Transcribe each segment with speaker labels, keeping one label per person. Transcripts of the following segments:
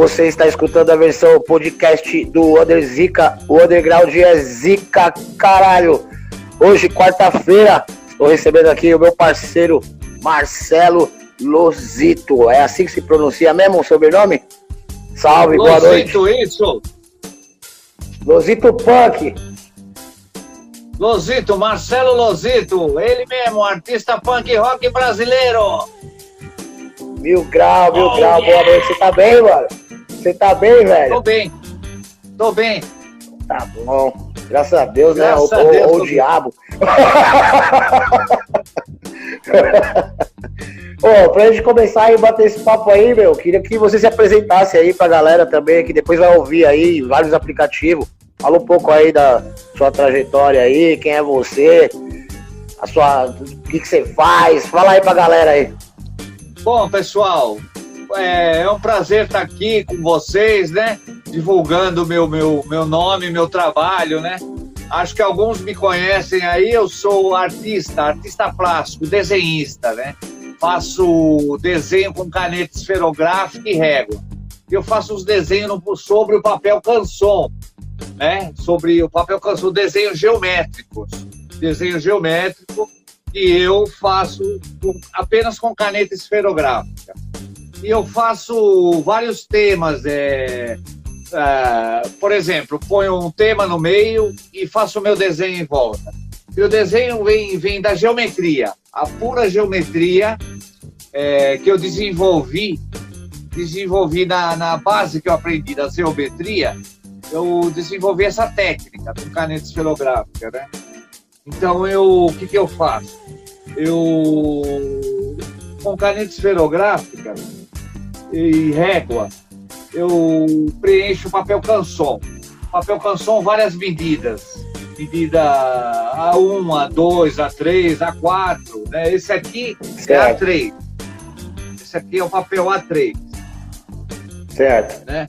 Speaker 1: Você está escutando a versão podcast do Under Zica. O underground é Zica, caralho. Hoje, quarta-feira, estou recebendo aqui o meu parceiro Marcelo Lozito. É assim que se pronuncia mesmo o sobrenome? Salve, boa noite.
Speaker 2: Lozito, isso.
Speaker 1: Lozito Punk.
Speaker 2: Lozito, Marcelo Lozito, ele mesmo, artista punk rock brasileiro.
Speaker 1: Mil grau, mil
Speaker 2: Oh,
Speaker 1: grau, boa
Speaker 2: yeah.
Speaker 1: noite. Você tá bem, mano? Você tá bem, velho?
Speaker 2: Tô bem, tô bem.
Speaker 1: Tá bom. Graças a Deus,
Speaker 2: Graças
Speaker 1: né? Ou, o
Speaker 2: bem.
Speaker 1: diabo. Ô, pra gente começar aí, bater esse papo aí, meu, queria que você se apresentasse aí pra galera também, que depois vai ouvir aí vários aplicativos. Fala um pouco aí da sua trajetória aí, quem é você, a sua, o que, que você faz. Fala aí pra galera aí.
Speaker 2: Bom, pessoal, é, é um prazer estar aqui com vocês, né? Divulgando meu, meu, meu nome, meu trabalho, né? Acho que alguns me conhecem aí, eu sou artista, artista plástico, desenhista, né? Faço desenho com caneta esferográfica e régua. Eu faço os desenhos sobre o papel canson, né? Sobre o papel canson, desenhos geométricos. Desenho geométrico que eu faço apenas com caneta esferográfica. E eu faço vários temas. é, ah, por exemplo, ponho um tema no meio e faço o meu desenho em volta. E o desenho vem, vem da geometria, a pura geometria é, que eu desenvolvi, desenvolvi na, na base que eu aprendi da geometria, eu desenvolvi essa técnica com caneta esferográfica, né? Então eu, o que que eu faço? Eu com caneta esferográfica e régua, eu preencho o papel canson. Papel canson, várias medidas. Medida A1, A2, A3, A4. Né? Esse aqui é
Speaker 1: Certo.
Speaker 2: A3. Esse aqui é o papel A3.
Speaker 1: Certo.
Speaker 2: né?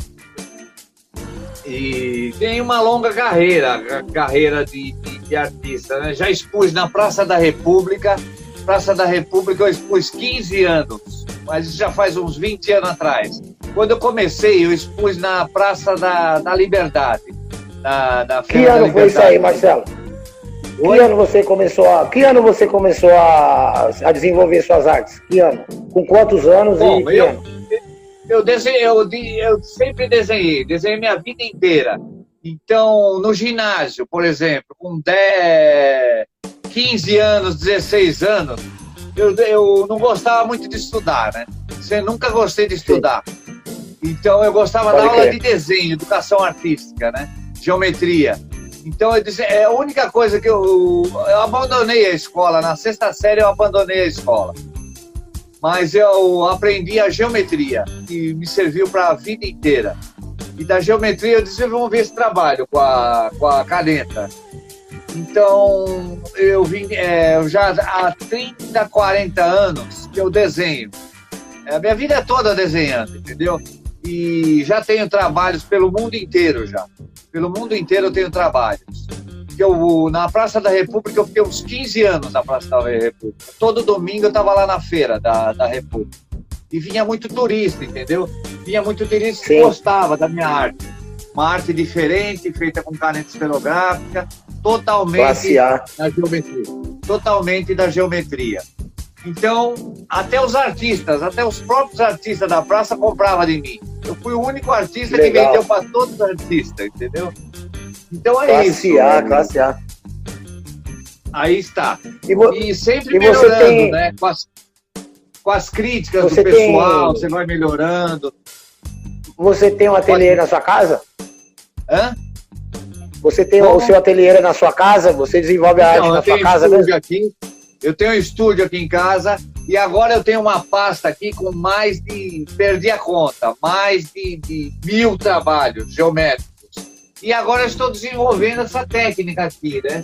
Speaker 2: E tem uma longa carreira, ca- carreira de, de, de artista, né? Já expus na Praça da República. Praça da República eu expus 15 anos, mas isso já faz uns 20 anos atrás. Quando eu comecei, eu expus na Praça da, da Liberdade. Na, na
Speaker 1: Que ano foi isso aí. Marcelo?
Speaker 2: Oi?
Speaker 1: Que ano você começou a, que ano você começou a, a desenvolver suas artes? Que ano? Com quantos anos
Speaker 2: Bom,
Speaker 1: e que
Speaker 2: eu-
Speaker 1: ano?
Speaker 2: Eu, desenhei, eu, eu sempre desenhei, desenhei minha vida inteira. Então, no ginásio, por exemplo, com 10, 15 anos, 16 anos, eu, eu não gostava muito de estudar, né? Você nunca gostei de estudar. Então, eu gostava
Speaker 1: Pode
Speaker 2: da aula de desenho, educação artística, né? Geometria. Então, eu disse, é a única coisa que eu, eu abandonei a escola. Na sexta série, eu abandonei a escola mas eu aprendi a geometria, que me serviu para a vida inteira. E da geometria eu desenvolvi esse trabalho com a, com a caneta. Então, eu vim, é, eu já há 30, 40 anos que eu desenho. É, a minha vida é toda desenhando, entendeu? E já tenho trabalhos pelo mundo inteiro já. Pelo mundo inteiro eu tenho trabalhos. Que eu, na Praça da República eu fiquei uns 15 anos na Praça da República. Todo domingo eu estava lá na feira da, da República. E vinha muito turista, entendeu? Vinha muito turista que
Speaker 1: Sim.
Speaker 2: gostava da minha arte. Uma arte diferente, feita com caneta esferográfica, totalmente da geometria. Totalmente da geometria. Então, até os artistas, até os próprios artistas da praça compravam de mim. Eu fui o único artista que
Speaker 1: Legal.
Speaker 2: vendeu para todos os artistas, entendeu? Então é
Speaker 1: Classe
Speaker 2: isso.
Speaker 1: A,
Speaker 2: né?
Speaker 1: classe A.
Speaker 2: Aí está.
Speaker 1: E vo-
Speaker 2: E sempre
Speaker 1: E você
Speaker 2: melhorando,
Speaker 1: tem-
Speaker 2: né? Com as, com as críticas
Speaker 1: Você
Speaker 2: do pessoal,
Speaker 1: tem-
Speaker 2: você vai melhorando.
Speaker 1: Você tem um ateliê na sua casa?
Speaker 2: Hã?
Speaker 1: Você tem o seu ateliê na sua casa? Você desenvolve a arte
Speaker 2: Não,
Speaker 1: na
Speaker 2: eu
Speaker 1: sua
Speaker 2: tenho
Speaker 1: casa
Speaker 2: estúdio
Speaker 1: mesmo?
Speaker 2: aqui. Eu tenho um estúdio aqui em casa e agora eu tenho uma pasta aqui com mais de. Perdi a conta, mais de, de mil trabalhos geométricos. E agora eu estou desenvolvendo essa técnica aqui, né?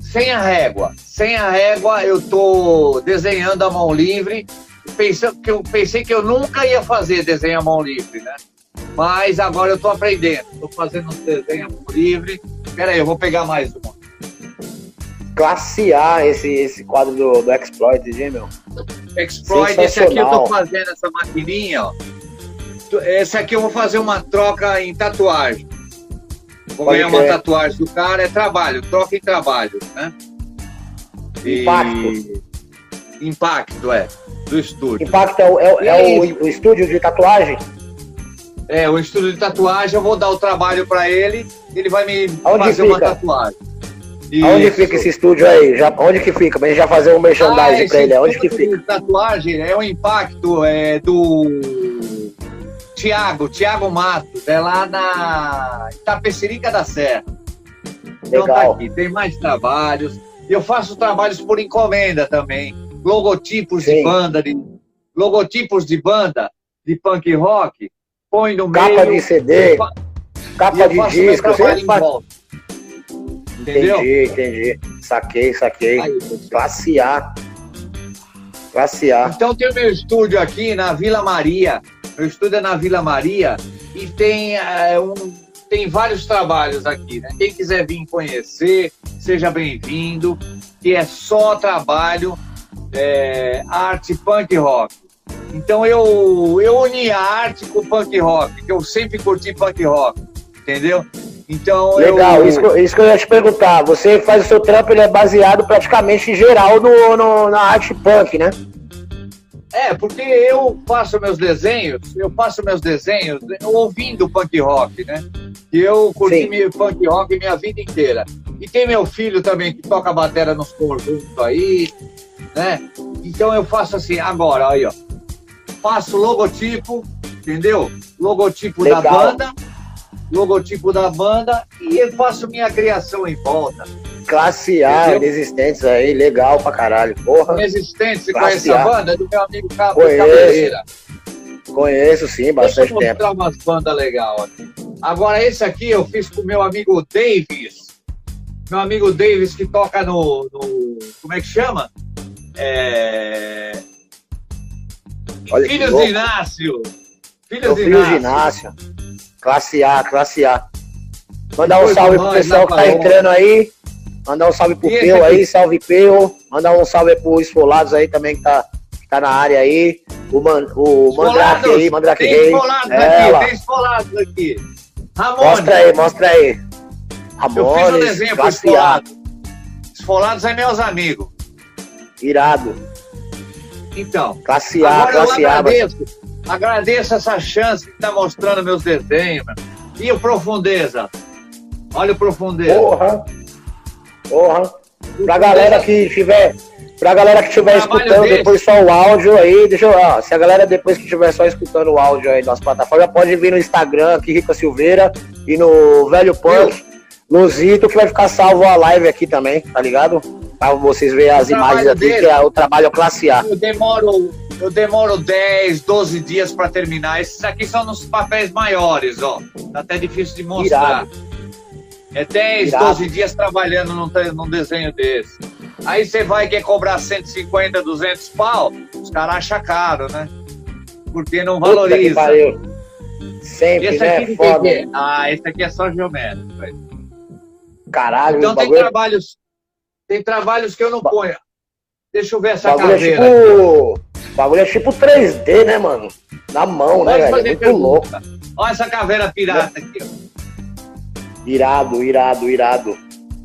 Speaker 2: Sem a régua. Sem a régua, eu estou desenhando a mão livre. Pensando que eu pensei que eu nunca ia fazer desenho à mão livre, né? Mas agora eu estou aprendendo. Estou fazendo um desenho à mão livre. Espera aí, eu vou pegar mais uma.
Speaker 1: Classe A, esse, esse quadro do, do Exploit, hein, meu?
Speaker 2: Exploit, esse aqui eu tô fazendo essa maquininha, ó. Esse aqui eu vou fazer uma troca em tatuagem. Vou
Speaker 1: Pode
Speaker 2: ganhar uma tatuagem do cara, é trabalho, troca em trabalho, né? E-
Speaker 1: Impacto.
Speaker 2: Impacto, é. Do estúdio.
Speaker 1: Impacto é, o, é é o- o estúdio de tatuagem?
Speaker 2: É, o estúdio de tatuagem, eu vou dar o trabalho pra ele, ele vai me
Speaker 1: Aonde
Speaker 2: fazer uma
Speaker 1: fica?
Speaker 2: tatuagem.
Speaker 1: Aonde
Speaker 2: Isso.
Speaker 1: fica esse estúdio aí? Já, onde que fica? Pra gente já fazer um merchandising
Speaker 2: Ah,
Speaker 1: pra ele. Onde que
Speaker 2: estúdio
Speaker 1: fica?
Speaker 2: de tatuagem é o impacto é, do Tiago, Tiago Matos, é lá na Itapecerica da Serra. Então tá
Speaker 1: Legal.
Speaker 2: aqui, tem mais trabalhos. Eu faço trabalhos por encomenda também. Logotipos de
Speaker 1: Sim.
Speaker 2: banda, de, logotipos de banda de punk rock, põe no
Speaker 1: Capa
Speaker 2: meio.
Speaker 1: de CD,
Speaker 2: fa-
Speaker 1: capa de disco. Você faz...
Speaker 2: volta. Entendeu?
Speaker 1: Entendi, entendi. Saquei, saquei.
Speaker 2: Aí,
Speaker 1: Classe A. Classe A.
Speaker 2: Então tem o meu estúdio aqui na Vila Maria. Meu estúdio é na Vila Maria e tem, é, um, tem vários trabalhos aqui. Né? Quem quiser vir conhecer, seja bem-vindo. Que é só trabalho é, arte punk rock. Então eu, eu uni a arte com o punk rock, que eu sempre curti punk rock, entendeu? Então
Speaker 1: Legal,
Speaker 2: eu,
Speaker 1: isso, que eu- isso que eu ia te perguntar. Você faz o seu trampo, ele é baseado praticamente em geral no, no- na arte punk, né?
Speaker 2: É, porque eu faço meus desenhos, eu faço meus desenhos ouvindo punk rock, né? E eu curti punk rock minha vida inteira. E tem meu filho também que toca bateria nos conjuntos aí, né? Então eu faço assim, agora, aí, ó. Faço logotipo, entendeu? Logotipo da
Speaker 1: Legal.
Speaker 2: banda, logotipo da banda e eu faço minha criação em volta.
Speaker 1: Classe A, resistentes aí, legal pra caralho. Porra,
Speaker 2: Resistente, você
Speaker 1: Classe
Speaker 2: conhece a
Speaker 1: A.
Speaker 2: banda? Do meu amigo Cabo
Speaker 1: Conheço.
Speaker 2: Cabeleira.
Speaker 1: conheço sim,
Speaker 2: Deixa
Speaker 1: bastante
Speaker 2: eu
Speaker 1: tempo.
Speaker 2: mostrar umas bandas legais aqui. Agora, esse aqui eu fiz com o meu amigo Davis. Meu amigo Davis que toca no. no- como é que chama? É...
Speaker 1: Olha
Speaker 2: Filhos de Inácio. Filhos de
Speaker 1: filho
Speaker 2: Inácio.
Speaker 1: Classe A, classe A. Mandar um salve pro pessoal que tá entrando aí. Mandar um salve pro
Speaker 2: esse
Speaker 1: Peu aí, salve Peu. Mandar um salve pro Esfolados aí também que tá, que tá na área aí. O, man, o Mandrake
Speaker 2: Esfolados,
Speaker 1: aí, Mandrake
Speaker 2: Tem
Speaker 1: Gay.
Speaker 2: esfolados
Speaker 1: É,
Speaker 2: aqui, tem esfolados aqui. Ramone,
Speaker 1: Mostra aí, mostra aí.
Speaker 2: eu fiz um
Speaker 1: Ramones,
Speaker 2: desenho pro
Speaker 1: classe A.
Speaker 2: esfolado. Esfolados é meus amigos.
Speaker 1: Irado.
Speaker 2: Então,
Speaker 1: Classe A, classe A.
Speaker 2: agradeço, agradeço essa chance que tá mostrando meus desenhos. meu. E o Profundeza? Olha o Profundeza.
Speaker 1: Porra. Porra. Pra galera que tiver. Pra galera que estiver
Speaker 2: Trabalho
Speaker 1: escutando
Speaker 2: desse.
Speaker 1: depois só o áudio aí, deixa eu. Ó, se a galera depois que estiver só escutando o áudio aí nas plataformas, pode vir no Instagram aqui, Rica Silveira, e no Velho Punk, no Zito, que vai ficar salvo a live aqui também, tá ligado? Pra vocês verem as
Speaker 2: O
Speaker 1: imagens aqui,
Speaker 2: dele.
Speaker 1: que é o trabalho classe A.
Speaker 2: Eu demoro, eu demoro 10, 12 dias para terminar. Esses aqui são nos papéis maiores, ó. Tá até difícil de mostrar.
Speaker 1: Irado.
Speaker 2: É 10,
Speaker 1: Irado.
Speaker 2: 12 dias trabalhando num, num desenho desse. Aí você vai quer cobrar 150, 200 pau, os caras acham caro, né? Porque não
Speaker 1: Puta
Speaker 2: valoriza.
Speaker 1: Sempre,
Speaker 2: Esse
Speaker 1: né?
Speaker 2: aqui
Speaker 1: Foda.
Speaker 2: é? Ah, esse aqui é só geométrico.
Speaker 1: Caralho,
Speaker 2: Então tem
Speaker 1: bagulho,
Speaker 2: trabalhos, tem trabalhos que eu não ponho. Deixa eu ver essa
Speaker 1: bagulho é
Speaker 2: caveira.
Speaker 1: tipo. o bagulho é tipo 3D, né, mano? Na mão, né,
Speaker 2: Pode
Speaker 1: velho? É muito
Speaker 2: pergunta.
Speaker 1: louco.
Speaker 2: Olha essa caveira pirata aqui. ó.
Speaker 1: Irado, irado, irado.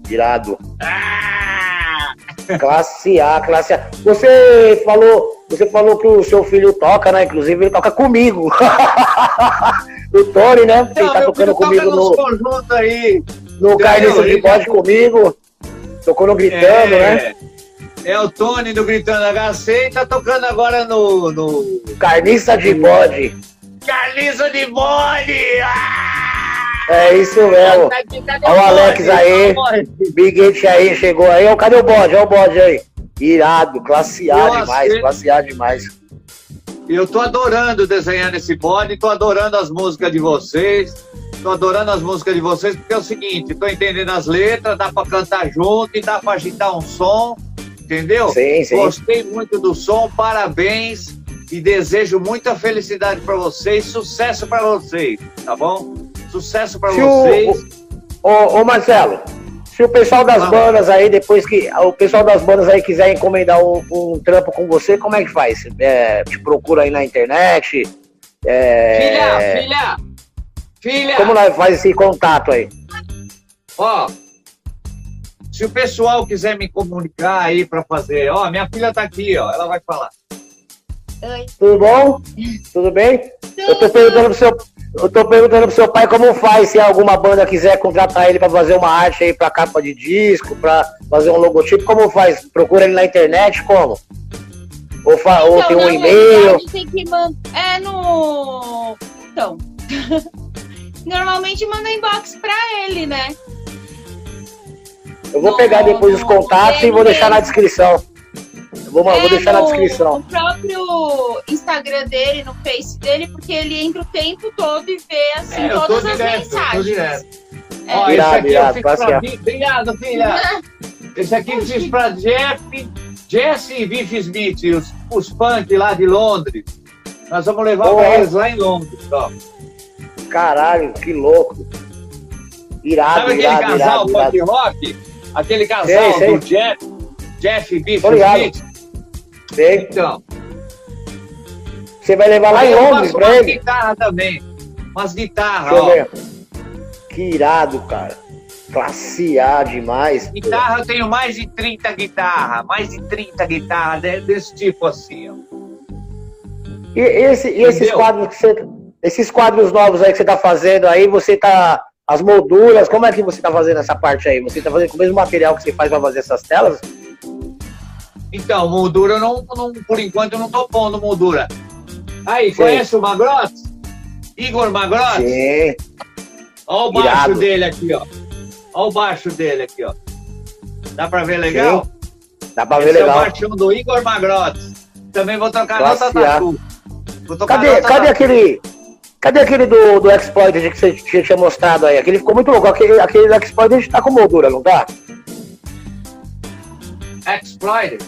Speaker 1: Irado.
Speaker 2: Ah!
Speaker 1: Classe A, classe A. Você falou, você falou que o seu filho toca, né? Inclusive ele toca comigo. o Tony, né? Ele
Speaker 2: Não,
Speaker 1: tá tocando
Speaker 2: toca
Speaker 1: comigo
Speaker 2: nos
Speaker 1: no,
Speaker 2: conjuntos aí.
Speaker 1: no Carniça de Bode comigo. Tocou no Gritando, né?
Speaker 2: É o Tony do Gritando HC e tá tocando agora no, no
Speaker 1: Carniça de Bode.
Speaker 2: Carliça de Bode! Ah!
Speaker 1: É isso mesmo.
Speaker 2: Tá
Speaker 1: Ó o Alex
Speaker 2: bode?
Speaker 1: aí. Big It aí, chegou aí. Ó, cadê o bode? Ó o bode aí. Irado, classe A demais, classe A demais.
Speaker 2: Eu tô adorando desenhar nesse bode, tô adorando as músicas de vocês, tô adorando as músicas de vocês, porque é o seguinte, tô entendendo as letras, dá pra cantar junto e dá pra agitar um som, entendeu?
Speaker 1: Sim, sim.
Speaker 2: Gostei muito do som, parabéns e desejo muita felicidade pra vocês, sucesso pra vocês, tá bom? Sucesso pra
Speaker 1: Se o-
Speaker 2: vocês.
Speaker 1: Ô, ô Marcelo, se o pessoal das
Speaker 2: Ah.
Speaker 1: bandas aí, depois que o pessoal das bandas aí quiser encomendar um, um trampo com você, como é que faz? É, te procura aí na internet, É...
Speaker 2: Filha, filha, filha.
Speaker 1: Como nós faz esse contato aí?
Speaker 2: Ó, se o pessoal quiser me comunicar aí para fazer, ó, minha filha tá aqui, ó, ela vai falar.
Speaker 3: Oi.
Speaker 1: Tudo bom? Tudo bem? Eu tô perguntando pro seu, eu tô perguntando pro seu pai como faz, se alguma banda quiser contratar ele para fazer uma arte aí pra capa de disco, para fazer um logotipo, como faz? Procura ele na internet, como? Ou, fa ou tem um e-mail?
Speaker 3: tem que mandar. É no. Então. Normalmente manda inbox pra ele, né?
Speaker 1: Eu vou
Speaker 3: no-
Speaker 1: pegar depois os contatos e vou
Speaker 3: dele
Speaker 1: deixar na descrição. Eu vou, vou
Speaker 3: É,
Speaker 1: deixar na
Speaker 3: no-
Speaker 1: descrição.
Speaker 3: No próprio Instagram dele, no Face dele, porque ele entra o tempo todo e vê assim
Speaker 2: É,
Speaker 3: todas as
Speaker 2: direto, eu tô
Speaker 3: mensagens.
Speaker 2: direto.
Speaker 3: É.
Speaker 2: Ó, esse
Speaker 1: Irado,
Speaker 2: aqui
Speaker 1: irado,
Speaker 2: eu fiz pra. Obrigado, filha. Esse aqui eu fiz pra Jeff, Jesse e Biff Smith, os, os punk lá de Londres. Nós vamos levar
Speaker 1: Boa.
Speaker 2: pra eles lá em Londres, ó.
Speaker 1: Caralho, que louco. Irado,
Speaker 2: Sabe aquele
Speaker 1: irado,
Speaker 2: casal
Speaker 1: irado,
Speaker 2: punk rock? Aquele casal
Speaker 1: Sei, sei.
Speaker 2: do Jeff, Jeff Biff. Smith?
Speaker 1: Sei.
Speaker 2: Então.
Speaker 1: Você vai levar lá em Londres pra
Speaker 2: umas
Speaker 1: ele?
Speaker 2: guitarras também. Umas guitarras, ó.
Speaker 1: ver. Que irado, cara. Classe A demais. pô.
Speaker 2: Guitarra, eu tenho mais de 30 guitarras. Mais de 30 guitarras de- desse tipo assim, ó.
Speaker 1: E, esse, e esses quadros que você. Esses quadros novos aí que você tá fazendo aí, você tá. As molduras, como é que você tá fazendo essa parte aí? Você tá fazendo com o mesmo material que você faz pra fazer essas telas?
Speaker 2: Então, moldura, eu não, não- por enquanto, eu não tô pondo moldura. Aí,
Speaker 1: Sim.
Speaker 2: conhece o Magrotes? Igor Magrotes?
Speaker 1: Sim.
Speaker 2: Olha o baixo
Speaker 1: Irado.
Speaker 2: dele aqui, ó. Olha o baixo dele aqui, ó. Dá pra ver legal?
Speaker 1: Dá pra ver
Speaker 2: Esse é o
Speaker 1: legal.
Speaker 2: baixão do Igor Magrotes. Também vou
Speaker 1: Classe
Speaker 2: nota
Speaker 1: A.
Speaker 2: tatu. Vou tocar
Speaker 1: Cadê, cadê
Speaker 2: tatu.
Speaker 1: aquele. Cadê aquele do, do Exploited que você tinha, mostrado aí? Aquele ficou muito louco. Aquele, aquele do Exploited tá com moldura, não tá?
Speaker 2: Exploited.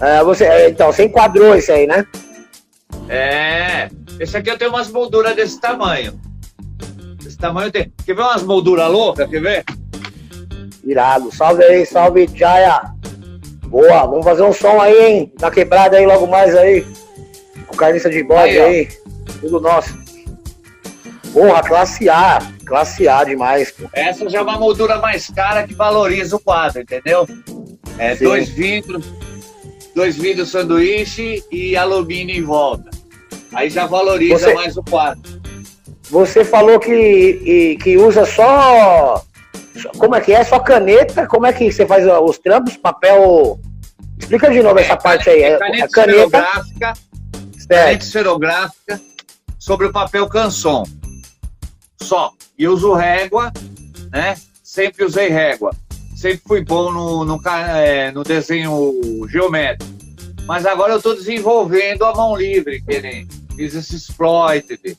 Speaker 1: É, você, é, então, você enquadrou esse aí, né?
Speaker 2: É. Esse aqui eu tenho umas molduras desse tamanho. Desse tamanho tem. Quer ver umas molduras loucas? Quer ver?
Speaker 1: Irado. Salve aí, salve Jaya. Boa, vamos fazer um som aí, hein? Na quebrada aí logo mais aí. Com carniça de bode
Speaker 2: Aí,
Speaker 1: aí. Tudo nosso. Porra, classe A. Classe A demais, pô.
Speaker 2: Essa já é uma moldura mais cara que valoriza o quadro, entendeu? É
Speaker 1: Sim.
Speaker 2: dois vidros, dois vidros sanduíche e alumínio em volta. Aí já valoriza
Speaker 1: Você-
Speaker 2: mais o quadro.
Speaker 1: Você falou que, que usa só. Como é que é? Só caneta? Como é que você faz os trampos? Papel. Explica de novo essa parte aí. É,
Speaker 2: caneta
Speaker 1: a caneta.
Speaker 2: esferográfica, caneta esferográfica sobre o papel canson. Só. E uso régua, né? Sempre usei régua. Sempre fui bom no, no, é, no desenho geométrico. Mas agora eu estou desenvolvendo a mão livre, que nem fiz esse exploited.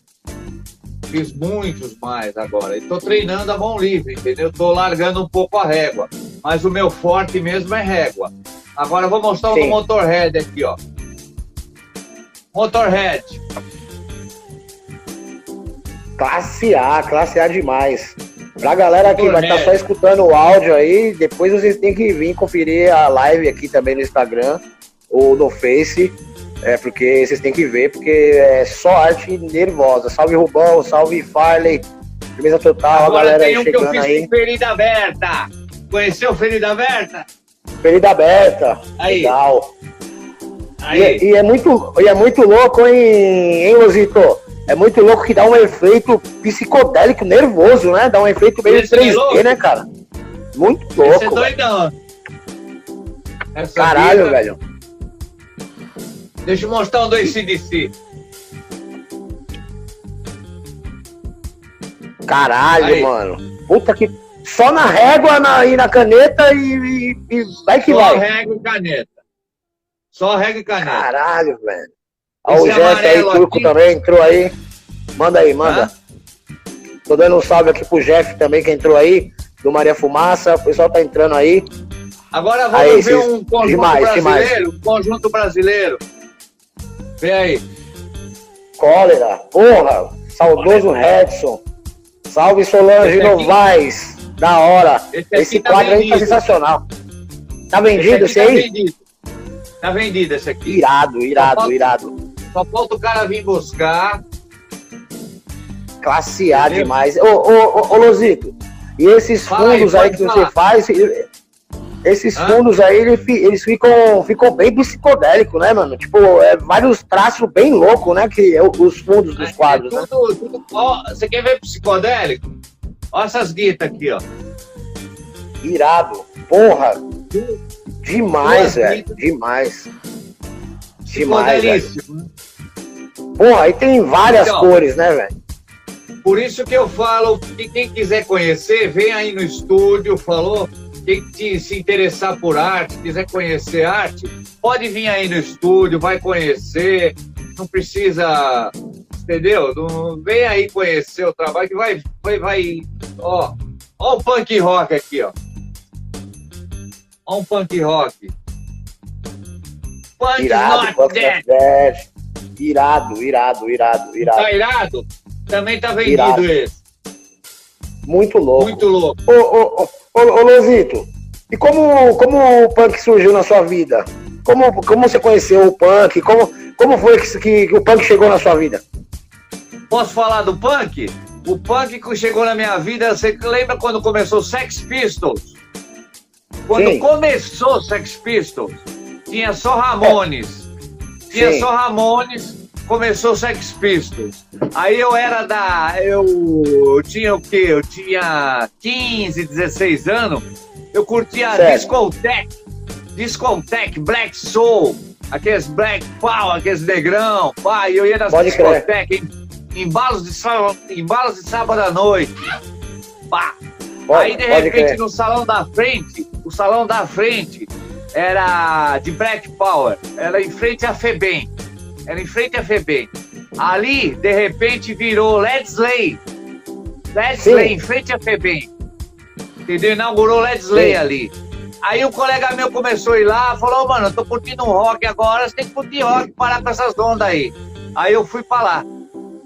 Speaker 2: Fiz muitos mais agora. Estou treinando a mão livre, entendeu? Estou largando um pouco a régua. Mas o meu forte mesmo é régua. Agora eu vou mostrar o do Motorhead aqui, ó. Motorhead.
Speaker 1: Classe A, classe A demais. Pra galera que vai estar
Speaker 2: Torneio.
Speaker 1: só escutando o áudio aí, depois vocês têm que vir conferir a live aqui também no Instagram ou no Face. É, porque vocês têm que ver, porque é só arte nervosa. Salve Rubão, salve Farley. Firmeza total, a
Speaker 2: Agora
Speaker 1: galera
Speaker 2: tem um que eu
Speaker 1: chegando
Speaker 2: fiz
Speaker 1: aí.
Speaker 2: ferida aberta. Conheceu ferida aberta?
Speaker 1: Ferida aberta.
Speaker 2: Aí.
Speaker 1: Legal. E,
Speaker 2: Aí.
Speaker 1: e é muito, e é muito louco, hein, hein, Luzito? É muito louco que dá um efeito psicodélico, nervoso, né? Dá um efeito meio
Speaker 2: Esse é
Speaker 1: 3D,
Speaker 2: louco.
Speaker 1: né, cara? Muito
Speaker 2: Esse é
Speaker 1: louco. velho.
Speaker 2: doidão. Essa
Speaker 1: Caralho,
Speaker 2: vida-
Speaker 1: velho.
Speaker 2: Deixa eu mostrar um do ACDC.
Speaker 1: Caralho,
Speaker 2: Aí.
Speaker 1: mano. Puta que. Só na régua na, e na caneta e, e- e vai que
Speaker 2: Só
Speaker 1: vai.
Speaker 2: régua e caneta. Só régua e caneta.
Speaker 1: Caralho, velho. Ó, o
Speaker 2: Esse
Speaker 1: Jeff aí, turco
Speaker 2: aqui.
Speaker 1: também, entrou aí. Manda aí, manda.
Speaker 2: Hã?
Speaker 1: Tô dando um salve aqui pro Jeff também, que entrou aí, do Maria Fumaça. O pessoal tá entrando aí.
Speaker 2: Agora vamos
Speaker 1: Aí,
Speaker 2: ver um conjunto
Speaker 1: demais, demais.
Speaker 2: brasileiro. Um conjunto brasileiro. Vê aí.
Speaker 1: Cólera, porra, saudoso Redson. Salve Solange
Speaker 2: Esse aqui-
Speaker 1: Novaes. Da hora.
Speaker 2: Esse
Speaker 1: Esse
Speaker 2: tá
Speaker 1: quadro aí tá sensacional. Tá
Speaker 2: Esse
Speaker 1: vendido esse
Speaker 2: tá
Speaker 1: aí?
Speaker 2: vendido. Tá vendido esse aqui.
Speaker 1: Irado, irado, irado.
Speaker 2: Só falta o cara vir buscar
Speaker 1: Classe A Entendeu? demais. Ô, ô, ô, ô, Lozito, e esses fundos aí, aí que falar. você faz, esses fundos aí, eles ficam, ficam bem psicodélicos, né, mano? Tipo, é vários traços bem loucos, né? Que é os fundos dos quadros. É tudo,
Speaker 2: né? tudo, ó, você quer ver psicodélico? Olha essas guitas aqui, ó.
Speaker 1: Irado. Porra. Demais, velho. Demais. Demais. Velho. Porra, aí tem várias então, cores, né, velho?
Speaker 2: Por isso que eu falo que quem quiser conhecer, vem aí no estúdio, falou? Quem se interessar por arte, quiser conhecer arte, pode vir aí no estúdio, vai conhecer, não precisa, entendeu? Não, vem aí conhecer o trabalho que vai, vai, vai, ó, ó o punk rock aqui, ó. Ó um punk rock.
Speaker 1: Punk irado, not dead. Irado, irado, irado, irado.
Speaker 2: Tá irado? Também tá vendido irado. esse.
Speaker 1: Muito louco.
Speaker 2: Muito louco.
Speaker 1: Ô, ô, ô, ô, ô e como, como o punk surgiu na sua vida? Como, como você conheceu o punk? Como, como foi que, que, que o punk chegou na sua vida?
Speaker 2: Posso falar do punk? O punk que chegou na minha vida, você lembra quando começou Sex Pistols? Quando Sim. começou Sex Pistols, tinha só Ramones. É. Tinha Sim. só Ramones, começou Sex Pistols. Aí eu era da. Eu, eu tinha o quê? Eu tinha 15, 16 anos. Eu curtia certo. discoteque, discoteque, black soul, aqueles black power, aqueles negrão, pá, eu ia nas discotecas, em, em, balos de sábado, em balos de sábado à noite. Pá. Pode, Aí de repente crer. no salão da frente, o salão da frente era de Black Power, era em frente à FEBEM. Era em frente à FEBEM. Ali, de repente, virou Let's Slay. Let's Slay, em frente à FEBEM. Entendeu? Inaugurou Let's Slay ali. Aí o colega meu começou a ir lá, falou, mano, eu tô curtindo um rock agora, você tem que curtir rock, parar com essas ondas aí. Aí eu fui pra lá.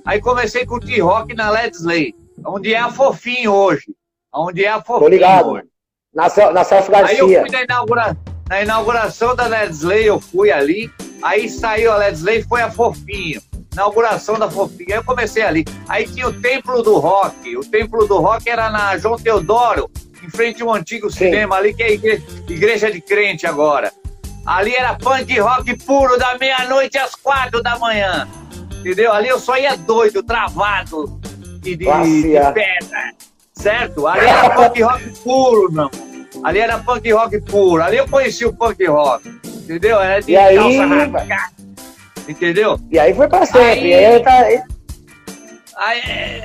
Speaker 2: Aí comecei a curtir rock na Let's Slay, onde é a Fofinho hoje. Onde é a Fofinho Tô ligado. hoje.
Speaker 1: Na, na Celso Garcia.
Speaker 2: Aí eu fui na, inaugura... na inauguração da Let's Slay, eu fui ali. Aí saiu a Let's Slay, foi a Fofinho. Inauguração da Fofinho. Aí eu comecei ali. Aí tinha o Templo do Rock. O Templo do Rock era na João Teodoro, em frente ao antigo Sim. cinema ali, que é igreja, igreja de crente agora. Ali era punk rock puro, da meia-noite às quatro da manhã. Entendeu? Ali eu só ia doido, travado de, de, de pedra. Certo? Ali era punk rock puro, não. Ali era punk rock puro. Ali eu conheci o punk rock. Entendeu? Era de
Speaker 1: e aí, calça
Speaker 2: Entendeu?
Speaker 1: E aí foi pra sempre. Aí, aí, tá...
Speaker 2: aí,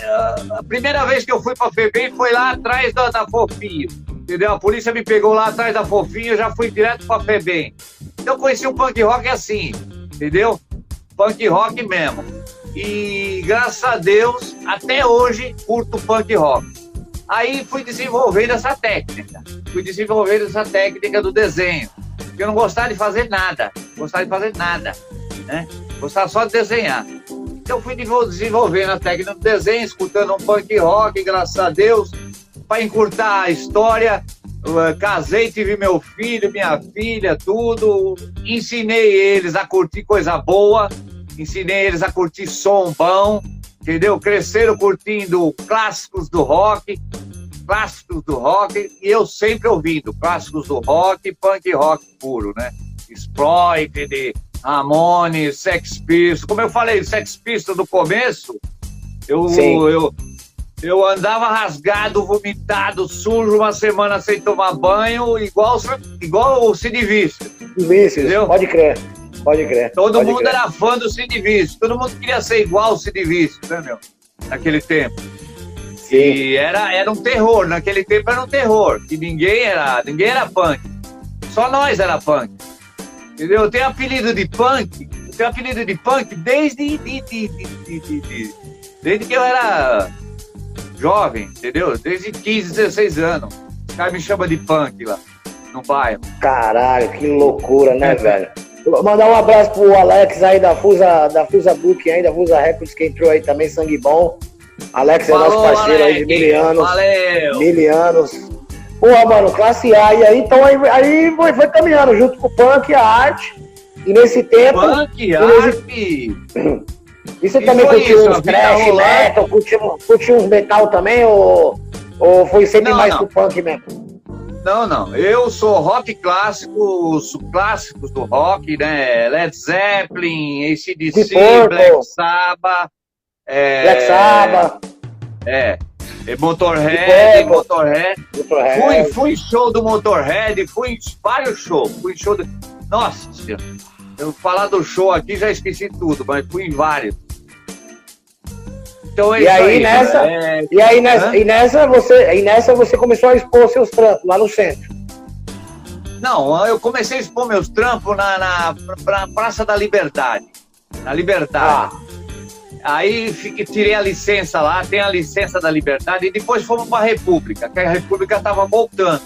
Speaker 2: a primeira vez que eu fui pra FEBEM foi lá atrás da, da Fofinho. Entendeu? A polícia me pegou lá atrás da Fofinho, eu já fui direto pra FEBEM. Então eu conheci o punk rock assim, entendeu? Punk rock mesmo. E graças a Deus, até hoje, curto punk rock. Aí fui desenvolvendo essa técnica. Fui desenvolvendo essa técnica do desenho. Porque eu não gostava de fazer nada. Gostava de fazer nada. Né? Gostava só de desenhar. Então fui desenvolvendo a técnica do desenho, escutando um punk rock, graças a Deus, para encurtar a história. casei, tive meu filho, minha filha, tudo. Ensinei eles a curtir coisa boa, ensinei eles a curtir som bom, entendeu? Cresceram curtindo clássicos do rock, clássicos do rock, e eu sempre ouvindo clássicos do rock, punk rock puro, né? Exploited, Ramones, Sex Pistols. Como eu falei, Sex Pistols no começo, eu, eu, eu andava rasgado, vomitado, sujo uma semana sem tomar banho, igual, igual o Sid Vicious.
Speaker 1: Vícios, pode crer. Pode crer.
Speaker 2: Todo
Speaker 1: pode
Speaker 2: mundo
Speaker 1: crer.
Speaker 2: era fã do Sid Vicious. Todo mundo queria ser igual o Sid Vicious, né, meu? Naquele tempo. Sim. E era, era um terror, naquele tempo era um terror, que ninguém era, ninguém era punk. Só nós era punk. Entendeu? Eu tenho apelido de punk, eu tenho apelido de punk desde, de, de, de, desde que eu era jovem, entendeu? Desde 15, 16 anos. Os caras me chamam de punk lá, no bairro.
Speaker 1: Caralho, que loucura, né, é. velho? Mandar um abraço pro Alex aí da Fusa, da Fusa Book aí, da Fusa Records, que entrou aí também, sangue bom. Alex Falou, é nosso parceiro Alex. aí de mil anos.
Speaker 2: Valeu.
Speaker 1: Mil anos. Porra, mano, classe A. E aí, então, aí, aí foi, foi caminhando junto com o punk e a arte. E nesse tempo.
Speaker 2: Punk, e arte.
Speaker 1: Nesse, E você e também curtiu isso, uns trash metal, curtiu, curtiu uns metal também, ou, ou foi sempre não, mais não. pro punk mesmo?
Speaker 2: Não, não. Eu sou rock clássico, os clássicos do rock, né? Led Zeppelin, ACDC, Black Sabbath. É,
Speaker 1: Black Sabbath.
Speaker 2: É. Motorhead, Motorhead. Motorhead. Fui, fui show do Motorhead, fui em vários shows. Fui em show do... Nossa senhora. Eu falar do show aqui já esqueci tudo, mas fui em vários.
Speaker 1: Então é e aí, aí, nessa, é... e aí nessa, e nessa você, e nessa você começou a expor seus trampos lá no centro.
Speaker 2: Não, eu comecei a expor meus trampos na, na pra Praça da Liberdade. Na Liberdade. Ah. Aí fiquei, tirei a licença lá, tem a licença da Liberdade, e depois fomos para a República, que a República estava voltando.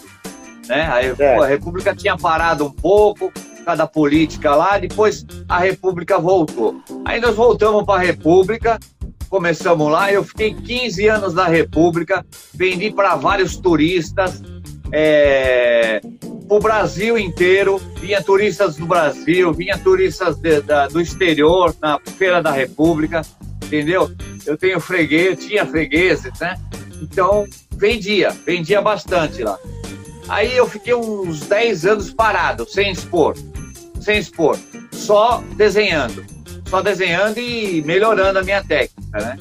Speaker 2: Né? Aí, é. a República tinha parado um pouco, cada política lá, depois a República voltou. Aí nós voltamos para a República, começamos lá, eu fiquei 15 anos na República, vendi para vários turistas, é, o Brasil inteiro, vinha turistas do Brasil, vinha turistas de, da, do exterior, na Feira da República, entendeu? Eu tenho freguês, tinha fregueses, né? Então, vendia, vendia bastante lá. Aí eu fiquei uns 10 anos parado, sem expor, sem expor, só desenhando só desenhando e melhorando a minha técnica, né?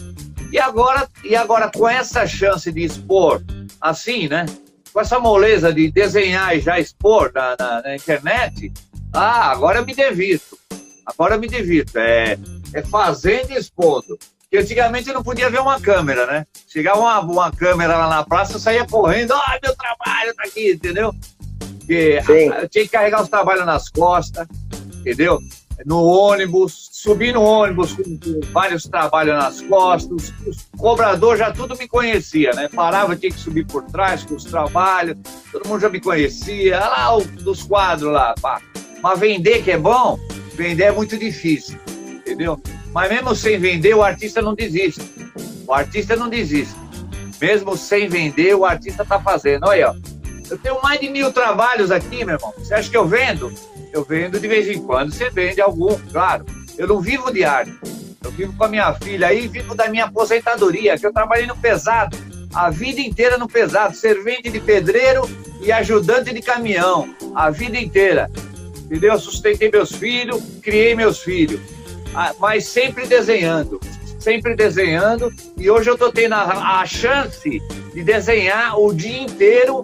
Speaker 2: E agora, e agora com essa chance de expor assim, né? Com essa moleza de desenhar e já expor na, na, na internet, ah, agora eu me divirto. Agora eu me divirto. É, é fazendo e expondo. Porque antigamente eu não podia ver uma câmera, né? Chegava uma, uma câmera lá na praça, eu saía correndo, ah, meu trabalho tá aqui, entendeu? Porque eu tinha que carregar os trabalhos nas costas, entendeu? No ônibus, subi no ônibus com, vários trabalhos nas costas, o cobrador já tudo me conhecia, né? Parava, tinha que subir por trás com os trabalhos, todo mundo já me conhecia, lá o, dos quadros lá, pá. Mas vender que é bom, vender é muito difícil, entendeu? Mas mesmo sem vender, o artista não desiste. O artista não desiste. Mesmo sem vender, o artista tá fazendo. Olha, ó, eu tenho mais de mil trabalhos aqui, meu irmão. Você acha que eu vendo? Eu vendo de vez em quando, você vende algum, claro. Eu não vivo de arte. Eu vivo com a minha filha aí, vivo da minha aposentadoria, que eu trabalhei no pesado, a vida inteira no pesado, servente de pedreiro e ajudante de caminhão, a vida inteira. Entendeu? Eu sustentei meus filhos, criei meus filhos, mas sempre desenhando, sempre desenhando. E hoje eu estou tendo a, a chance de desenhar o dia inteiro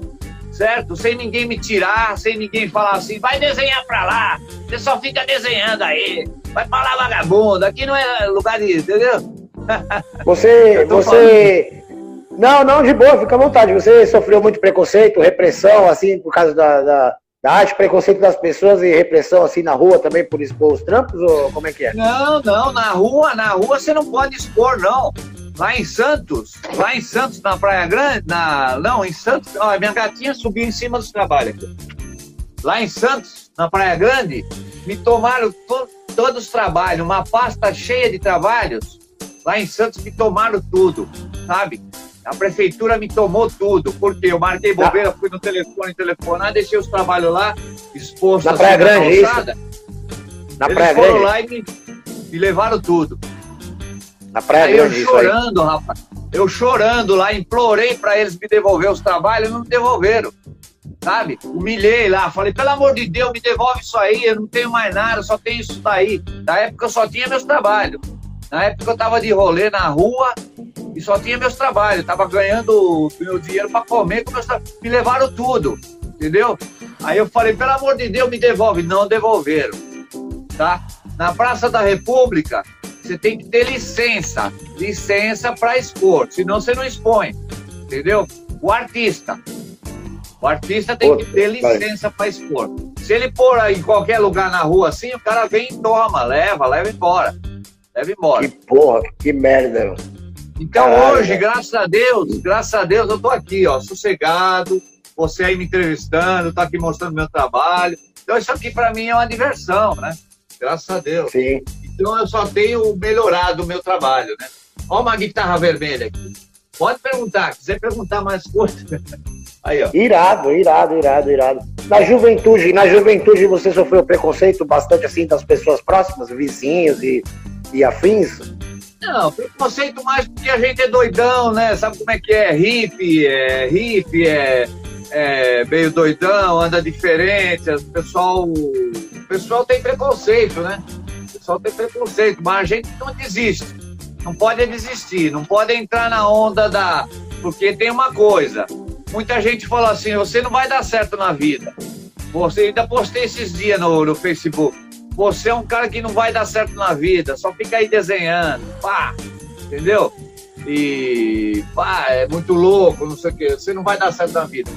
Speaker 2: certo? Sem ninguém me tirar, sem ninguém falar assim, vai desenhar pra lá, você só fica desenhando aí, vai pra lá vagabundo, aqui não é lugar de, entendeu?
Speaker 1: Você, você... Não, não, de boa, fica à vontade. Você sofreu muito preconceito, repressão, assim, por causa da, da, da arte, preconceito das pessoas e repressão, assim, na rua também por expor os trampos, ou como é que é?
Speaker 2: Não, não, na rua, na rua você não pode expor, não. Lá em Santos, lá em Santos, na Praia Grande, na, não, em Santos, ó, minha gatinha subiu em cima dos trabalhos aqui. Lá em Santos, na Praia Grande, me tomaram to, todos os trabalhos, uma pasta cheia de trabalhos. Lá em Santos me tomaram tudo, sabe? A prefeitura me tomou tudo, porque eu marquei bobeira, fui no telefone telefonar, deixei os trabalhos lá, expostos
Speaker 1: na Praia Grande, na calçada. Isso?
Speaker 2: Na Eles Praia foram Grande. lá e me, me levaram tudo.
Speaker 1: Na Praia aí
Speaker 2: Grande, eu chorando, aí. rapaz. Eu chorando lá, implorei para eles me devolver os trabalhos, não me devolveram. Sabe? Humilhei lá, falei, pelo amor de Deus, me devolve isso aí, eu não tenho mais nada, só tenho isso daí. Na época eu só tinha meus trabalhos. Na época eu tava de rolê na rua e só tinha meus trabalhos. Tava ganhando meu dinheiro para comer com meus trabalhos. Me levaram tudo, entendeu? Aí eu falei, pelo amor de Deus, me devolve. Não devolveram, tá? Na Praça da República, você tem que ter licença, licença para expor, senão você não expõe, entendeu? O artista, o artista tem que ter licença para expor. Se ele pôr em qualquer lugar na rua assim, o cara vem e toma, leva, leva embora, leva embora.
Speaker 1: Que porra, que merda.
Speaker 2: Então Caralho. hoje, graças a Deus, graças a Deus, eu tô aqui, ó, sossegado, você aí me entrevistando, tá aqui mostrando meu trabalho. Então isso aqui para mim é uma diversão, né? Graças a Deus.
Speaker 1: Sim.
Speaker 2: Então eu só tenho melhorado o meu trabalho, né? Olha uma guitarra vermelha aqui. Pode perguntar, quiser perguntar mais coisas. Aí, ó.
Speaker 1: Irado, irado, irado, irado. Na juventude, na juventude você sofreu preconceito bastante assim das pessoas próximas, vizinhos e, e afins?
Speaker 2: Não, preconceito mais porque a gente é doidão, né? Sabe como é que é? Hippie, é hippie, é, é meio doidão, anda diferente. O pessoal, o pessoal tem preconceito, né? Pessoal tem preconceito, mas a gente não desiste. Não pode desistir, não pode entrar na onda da. Porque tem uma coisa. Muita gente fala assim: você não vai dar certo na vida. Você ainda postei esses dias no, no Facebook. Você é um cara que não vai dar certo na vida, só fica aí desenhando, pá, entendeu? E pá, é muito louco, não sei o quê, você não vai dar certo na vida.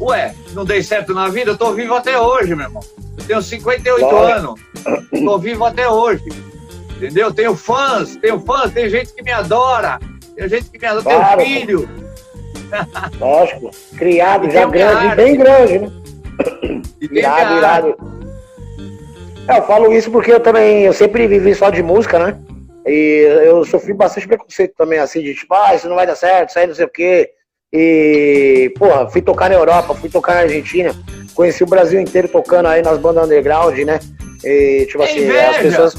Speaker 2: Ué, não dei certo na vida? Eu tô vivo até hoje, meu irmão. Eu tenho 58 Bora. anos, tô vivo até hoje. Entendeu? Tenho fãs, tenho fãs, tem gente que me adora, tem gente que me adora, claro, tenho filho.
Speaker 1: Lógico, criado já grande, bem grande, né?
Speaker 2: Irado, irado.
Speaker 1: É, eu falo isso porque eu também, eu sempre vivi só de música, né? E eu sofri bastante preconceito também, assim, de tipo, ah, isso não vai dar certo, isso aí não sei o quê. E, porra, fui tocar na Europa, fui tocar na Argentina, conheci o Brasil inteiro tocando aí nas bandas underground, né? E, tipo é assim, inveja. as pessoas.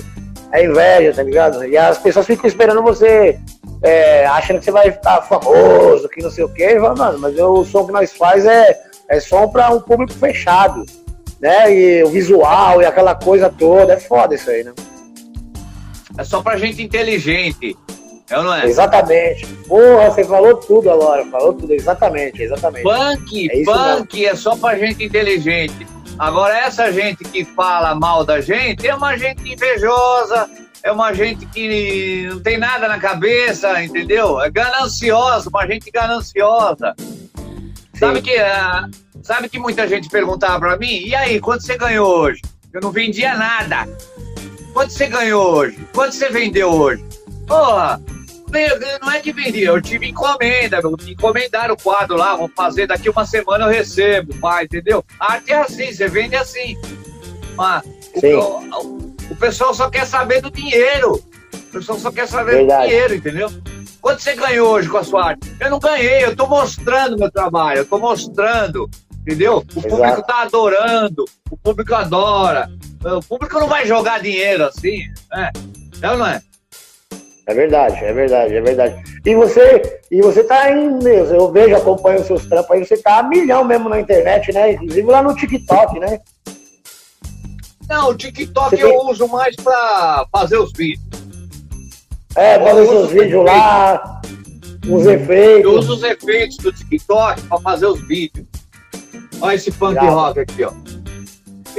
Speaker 1: É inveja, tá ligado? E as pessoas ficam esperando você, é, achando que você vai ficar famoso, que não sei o quê. E fala, mano, mas o som que nós faz é, é som pra um público fechado né? E o visual e aquela coisa toda. É foda isso aí, né?
Speaker 2: É só pra gente inteligente. É ou não é?
Speaker 1: Exatamente. Porra, você falou tudo agora. Falou tudo, exatamente, exatamente.
Speaker 2: Punk, é punk é só pra gente inteligente. Agora, essa gente que fala mal da gente é uma gente invejosa, é uma gente que não tem nada na cabeça, entendeu? É gananciosa, uma gente gananciosa. Sim. Sabe que uh, Sabe que muita gente perguntava para mim, e aí, quanto você ganhou hoje? Eu não vendia nada. Quanto você ganhou hoje? Quanto você vendeu hoje? Porra, não é que vendia, eu tive encomenda, me encomendaram o quadro lá, vou fazer daqui uma semana eu recebo, pai, entendeu? A arte é assim, você vende assim. Mas o, o, pessoal só quer saber do dinheiro. O pessoal só quer saber Verdade. do dinheiro, entendeu? Quanto você ganhou hoje com a sua arte? Eu não ganhei, eu estou mostrando meu trabalho, eu estou mostrando entendeu? O Exato. público tá adorando, o público adora. O público não vai jogar dinheiro assim, né? É ou não é?
Speaker 1: É verdade, é verdade, é verdade. E você, e você tá em, eu vejo, acompanho os seus trampos aí, você tá a milhão mesmo na internet, né? Inclusive lá no TikTok, né?
Speaker 2: Não, o TikTok você eu tem... uso mais pra fazer os vídeos.
Speaker 1: É, fazer os seus vídeos lá, os efeitos.
Speaker 2: Eu uso os efeitos do TikTok pra fazer os vídeos. Olha esse punk rock aqui, ó.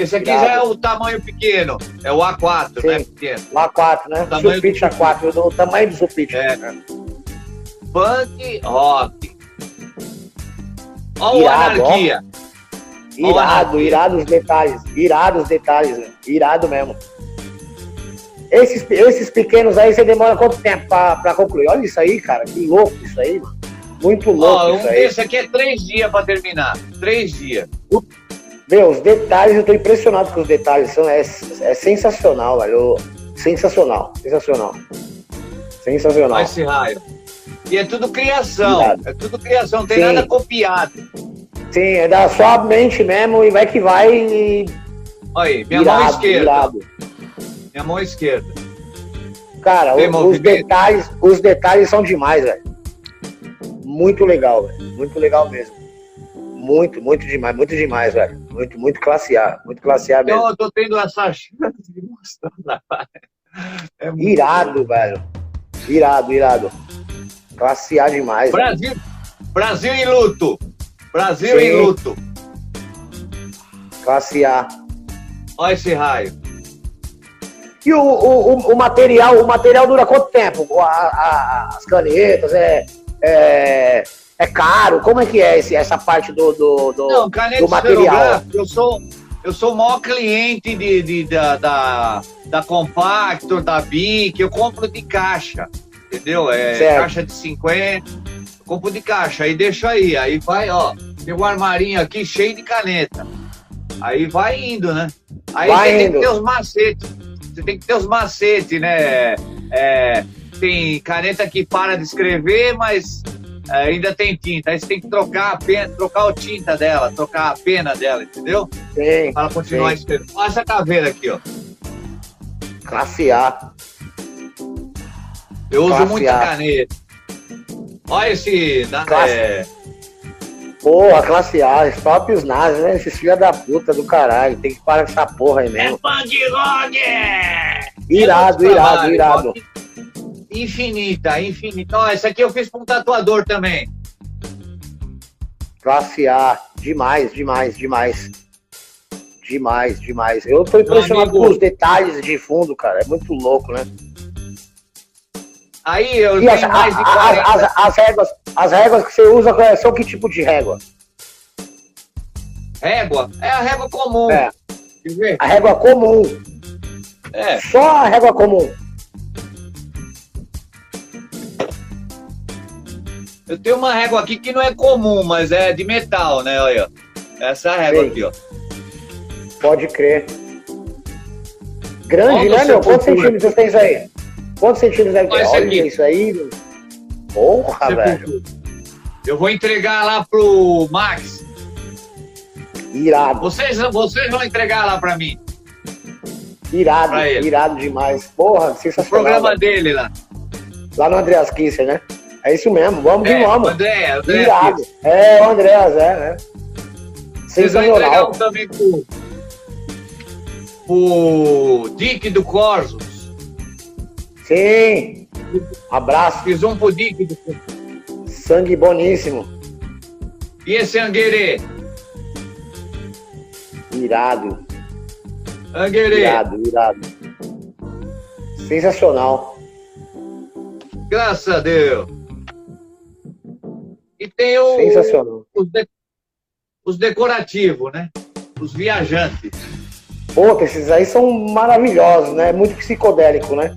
Speaker 2: Esse aqui já é o tamanho pequeno, é o A4, né, Sim. né? Pequeno. O
Speaker 1: A4, né? O tamanho sulfite do... A4, o tamanho do sulfite.
Speaker 2: É. Punk rock. Olha o anarquia.
Speaker 1: Ó. Irado, irado os detalhes, irado os detalhes, né? irado mesmo. Esses, esses pequenos aí, você demora quanto tempo pra, pra concluir? Olha isso aí, cara, que louco isso aí, mano. Muito louco. Ó, um
Speaker 2: desse aqui é três dias para terminar. Três dias.
Speaker 1: Meu, os detalhes, eu tô impressionado com os detalhes. São, é, é sensacional, velho. Sensacional, sensacional. Sensacional. Olha
Speaker 2: esse raio. E é tudo criação. É tudo criação, não tem Sim. nada copiado.
Speaker 1: Sim, é da sua mente mesmo e vai que vai e.
Speaker 2: Olha aí, minha mão esquerda. Minha mão esquerda.
Speaker 1: Cara, os, os detalhes, os detalhes são demais, velho muito legal, velho. Muito legal mesmo. Muito, muito demais, muito demais, velho. Muito, muito classe A, muito classe A mesmo.
Speaker 2: Eu tô tendo essa chance de mostrar,
Speaker 1: é Irado, velho. Irado, irado. Classe A demais.
Speaker 2: Brasil, Brasil em luto. Brasil Sim. em luto.
Speaker 1: Classe A.
Speaker 2: Olha esse raio.
Speaker 1: E o, o, o, material, o material dura quanto tempo? A, a, as canetas, é, é, é caro? Como é que é esse, essa parte do, do, do, Não, do material?
Speaker 2: Eu sou, eu sou o maior cliente de, de, da, da, da Compactor, da BIC, eu compro de caixa, entendeu? É certo. caixa de 50, compro de caixa, aí deixo aí, aí vai, ó, tem um armarinho aqui cheio de caneta. Aí vai indo, né? Aí vai tem, indo. que ter os macetes, você tem que ter os macetes, né? É, tem caneta que para de escrever, mas é, ainda tem tinta. Aí você tem que trocar a pena, trocar a tinta dela, trocar a pena dela, entendeu?
Speaker 1: Sim.
Speaker 2: Para continuar escrevendo. Olha essa caveira aqui, ó.
Speaker 1: Classe A.
Speaker 2: Eu uso muita
Speaker 1: A.
Speaker 2: caneta. Olha esse. na-
Speaker 1: Classe-
Speaker 2: é,
Speaker 1: Porra, classe A, stop os nazis, né? Esses filha da puta do caralho. Tem que parar com essa porra aí
Speaker 2: é
Speaker 1: mesmo.
Speaker 2: Band Rock!
Speaker 1: Irado,
Speaker 2: É
Speaker 1: irado, irado.
Speaker 2: Infinita, infinita. Ó, esse aqui eu fiz pra um tatuador também.
Speaker 1: Classe A, demais, demais, demais. Demais, demais. Eu tô impressionado com os detalhes de fundo, cara. É muito louco, né?
Speaker 2: Aí eu
Speaker 1: E as,
Speaker 2: mais de
Speaker 1: a-
Speaker 2: 40.
Speaker 1: as, as, as réguas, as réguas que você usa é- são que tipo de régua?
Speaker 2: Régua? É a régua comum.
Speaker 1: É. A régua comum.
Speaker 2: É.
Speaker 1: Só a régua comum.
Speaker 2: Eu tenho uma régua aqui que não é comum, mas é de metal, né? Olha. Essa régua
Speaker 1: Sei.
Speaker 2: aqui, ó.
Speaker 1: Pode crer. Grande,
Speaker 2: Olha
Speaker 1: né,
Speaker 2: o
Speaker 1: meu? Quantos centímetros tem isso aí? Quantos centímetros deve ter?
Speaker 2: Olha
Speaker 1: isso aí, meu. Porra, velho.
Speaker 2: Sepultura. Eu vou entregar lá pro Max.
Speaker 1: Irado,
Speaker 2: Vocês, vocês vão entregar lá pra mim.
Speaker 1: irado,
Speaker 2: Pra
Speaker 1: irado demais. Porra,
Speaker 2: O
Speaker 1: sensacional.
Speaker 2: programa
Speaker 1: velho.
Speaker 2: dele lá.
Speaker 1: Lá no Andreas Kisser, né? É isso mesmo, vamos que
Speaker 2: É,
Speaker 1: vamos.
Speaker 2: André, André.
Speaker 1: Irado. É, o Andreas, é, né?
Speaker 2: Vocês vão entregar um também pro, pro Dick do Corsos.
Speaker 1: Sim. Abraço,
Speaker 2: Fiz um pro Dick do
Speaker 1: sangue boníssimo.
Speaker 2: E esse Anguerê?
Speaker 1: Irado,
Speaker 2: Anguerê.
Speaker 1: irado, irado. Sensacional.
Speaker 2: Graças a Deus. E tem o,
Speaker 1: Sensacional.
Speaker 2: os, de- os decorativos, né? Os viajantes.
Speaker 1: Pô, esses aí são maravilhosos, né? Muito psicodélico, né?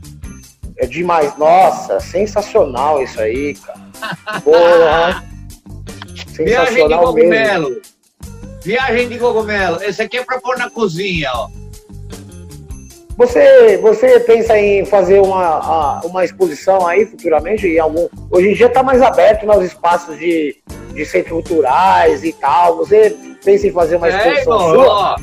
Speaker 1: É demais. Nossa, sensacional isso aí, cara. Porra.
Speaker 2: Viagem de
Speaker 1: sensacional mesmo.
Speaker 2: cogumelo. Viagem de cogumelo. Esse aqui é pra pôr na cozinha, ó.
Speaker 1: Você, você pensa em fazer uma, uma exposição aí futuramente? Em algum... Hoje em dia está mais aberto nos espaços de, de centros culturais e tal. Você pensa em fazer uma
Speaker 2: É,
Speaker 1: exposição
Speaker 2: irmão,
Speaker 1: sua?
Speaker 2: ó.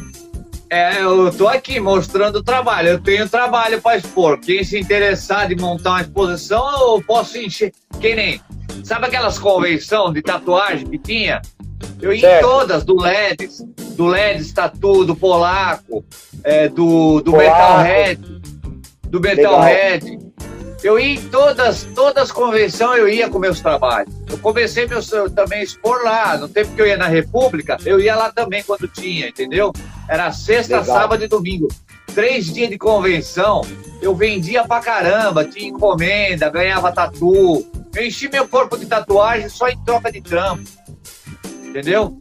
Speaker 2: É, eu tô aqui mostrando o trabalho. Eu tenho trabalho para expor. Quem se interessar de montar uma exposição, eu posso encher. Que nem. Sabe aquelas convenções de tatuagem que tinha? Eu ia em todas, do LEDs, do LEDs Tatu, do Polaco, é, do, do. Metalhead, do. Metalhead. Eu ia em todas, todas as convenções, eu ia com meus trabalhos. Eu comecei meus, eu também a expor lá. No tempo que eu ia na República, eu ia lá também quando tinha, entendeu? Era sexta,
Speaker 1: Legal.
Speaker 2: sábado e domingo. Três dias de convenção, eu vendia pra caramba, tinha encomenda, ganhava tatu. Eu enchi meu corpo de tatuagem só em troca de trampo. Entendeu?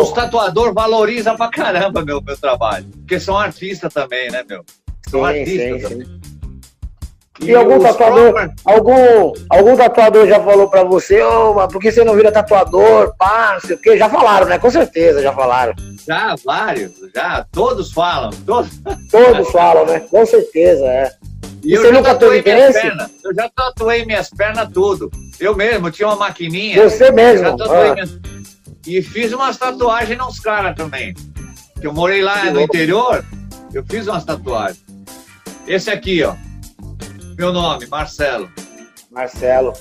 Speaker 2: Os tatuadores valorizam pra caramba meu, meu trabalho. Porque são artistas também, né, meu? São
Speaker 1: Sim,
Speaker 2: artistas
Speaker 1: sim,
Speaker 2: também.
Speaker 1: sim. E algum
Speaker 2: os
Speaker 1: tatuador,
Speaker 2: próprios-
Speaker 1: algum, algum tatuador já falou pra você, ô, mas por que você não vira tatuador, pá, não sei o quê? Já falaram, né? Com certeza, já falaram.
Speaker 2: Já, vários, já, todos falam. Todos.
Speaker 1: Todos falam, né? Com certeza, é.
Speaker 2: E
Speaker 1: E
Speaker 2: eu
Speaker 1: você nunca
Speaker 2: tatuei minhas pernas. Eu já tatuei minhas pernas tudo. Eu mesmo, tinha uma maquininha.
Speaker 1: Você mesmo.
Speaker 2: já tatuei
Speaker 1: ah,
Speaker 2: minhas... E fiz umas tatuagens nos caras também. Que eu morei lá
Speaker 1: Que
Speaker 2: no
Speaker 1: louco.
Speaker 2: interior, eu fiz umas tatuagens. Esse aqui, ó. Meu nome, Marcelo.
Speaker 1: Marcelo.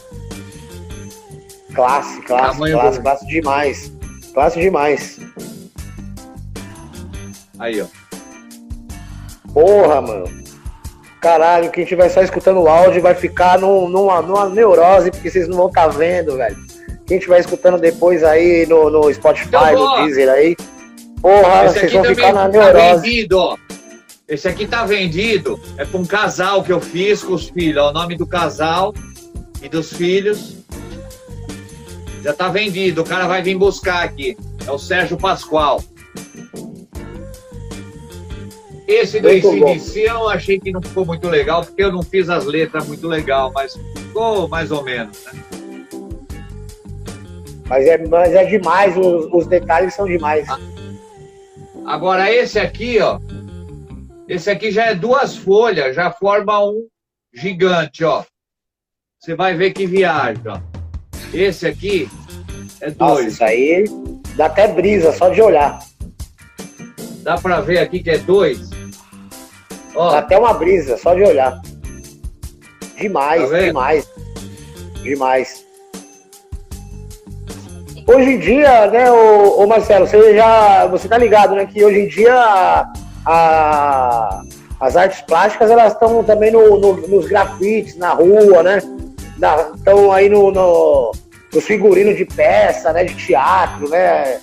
Speaker 1: Classe, classe,
Speaker 2: Tamanho
Speaker 1: classe,
Speaker 2: do-
Speaker 1: classe demais. Classe demais.
Speaker 2: Aí, ó.
Speaker 1: Porra, mano. Caralho, quem estiver só escutando o áudio vai ficar num- numa, numa neurose, porque vocês não vão estar vendo, velho. Quem estiver escutando depois aí no, no Spotify,
Speaker 2: Então,
Speaker 1: no Deezer aí, porra,
Speaker 2: Esse
Speaker 1: vocês
Speaker 2: aqui
Speaker 1: vão
Speaker 2: também
Speaker 1: ficar na
Speaker 2: tá
Speaker 1: neurose.
Speaker 2: vendido, ó. Esse aqui tá vendido. É pra um casal que eu fiz com os filhos. ó. O nome do casal e dos filhos. Já tá vendido. O cara vai vir buscar aqui. É o Sérgio Pascoal. Esse do. ACDC eu achei que não ficou muito legal, porque eu não fiz as letras muito legal, mas ficou mais ou menos, né?
Speaker 1: Mas é, mas é demais, os, os detalhes são demais.
Speaker 2: Ah. Agora esse aqui, ó. Esse aqui já é duas folhas, já forma um gigante, ó. Você vai ver que viagem, ó. Esse aqui é
Speaker 1: Nossa,
Speaker 2: dois.
Speaker 1: isso aí dá até brisa só de olhar.
Speaker 2: Dá pra ver aqui que é dois?
Speaker 1: Dá
Speaker 2: Ó,
Speaker 1: até uma brisa só de olhar. Demais, tá demais. Demais. Hoje em dia, né, o, Marcelo, você já. Você tá ligado, né? Que hoje em dia a, as artes plásticas elas estão também no, no, nos grafites, na rua, né? Estão aí no, no, nos figurinos de peça, né? De teatro, né?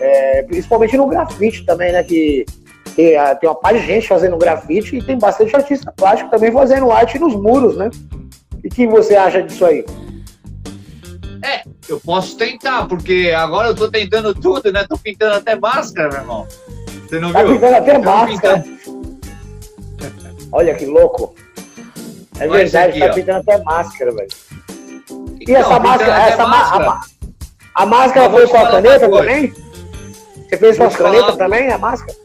Speaker 1: É, principalmente no grafite também, né? Que, uh, tem uma parte de gente fazendo grafite e tem bastante artista plástico também fazendo arte nos muros, né? E o que você acha disso aí?
Speaker 2: É, eu posso tentar, porque agora eu tô tentando tudo, né? Tô pintando até máscara, meu irmão. Você não
Speaker 1: tá
Speaker 2: viu?
Speaker 1: pintando até eu máscara. Olha que louco. É Mas verdade, aqui, tá ó. pintando até máscara, velho. E então, essa máscara, essa máscara? A, a, máscara foi com a caneta também? Você fez com a caneta também, a máscara?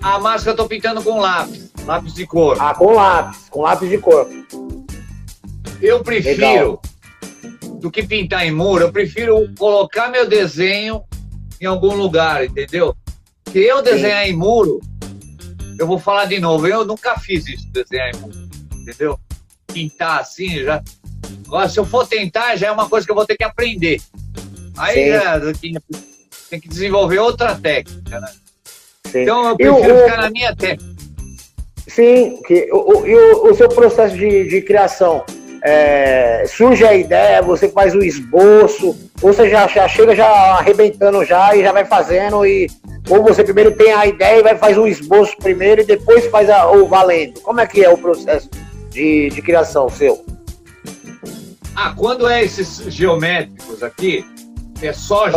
Speaker 2: A máscara eu tô pintando com lápis, lápis de cor.
Speaker 1: Ah, com lápis, com lápis de cor.
Speaker 2: Eu prefiro Legal do que pintar em muro, eu prefiro colocar meu desenho em algum lugar, entendeu? Se eu desenhar Sim. em muro, eu vou falar de novo, eu nunca fiz isso, desenhar em muro, entendeu? Pintar assim, já. Agora, se eu for tentar, já é uma coisa que eu vou ter que aprender. Aí já tem que desenvolver outra técnica, né? Sim. Então eu prefiro eu, ficar eu... na minha técnica.
Speaker 1: Sim, que, o, o, o seu processo de, de criação é, surge a ideia, você faz o esboço, ou você já, já chega já arrebentando já e já vai fazendo, e, ou você primeiro tem a ideia e vai fazer um esboço primeiro e depois faz a, o valendo. Como é que é o processo de, de criação seu?
Speaker 2: Ah, quando é esses geométricos aqui, é só ah.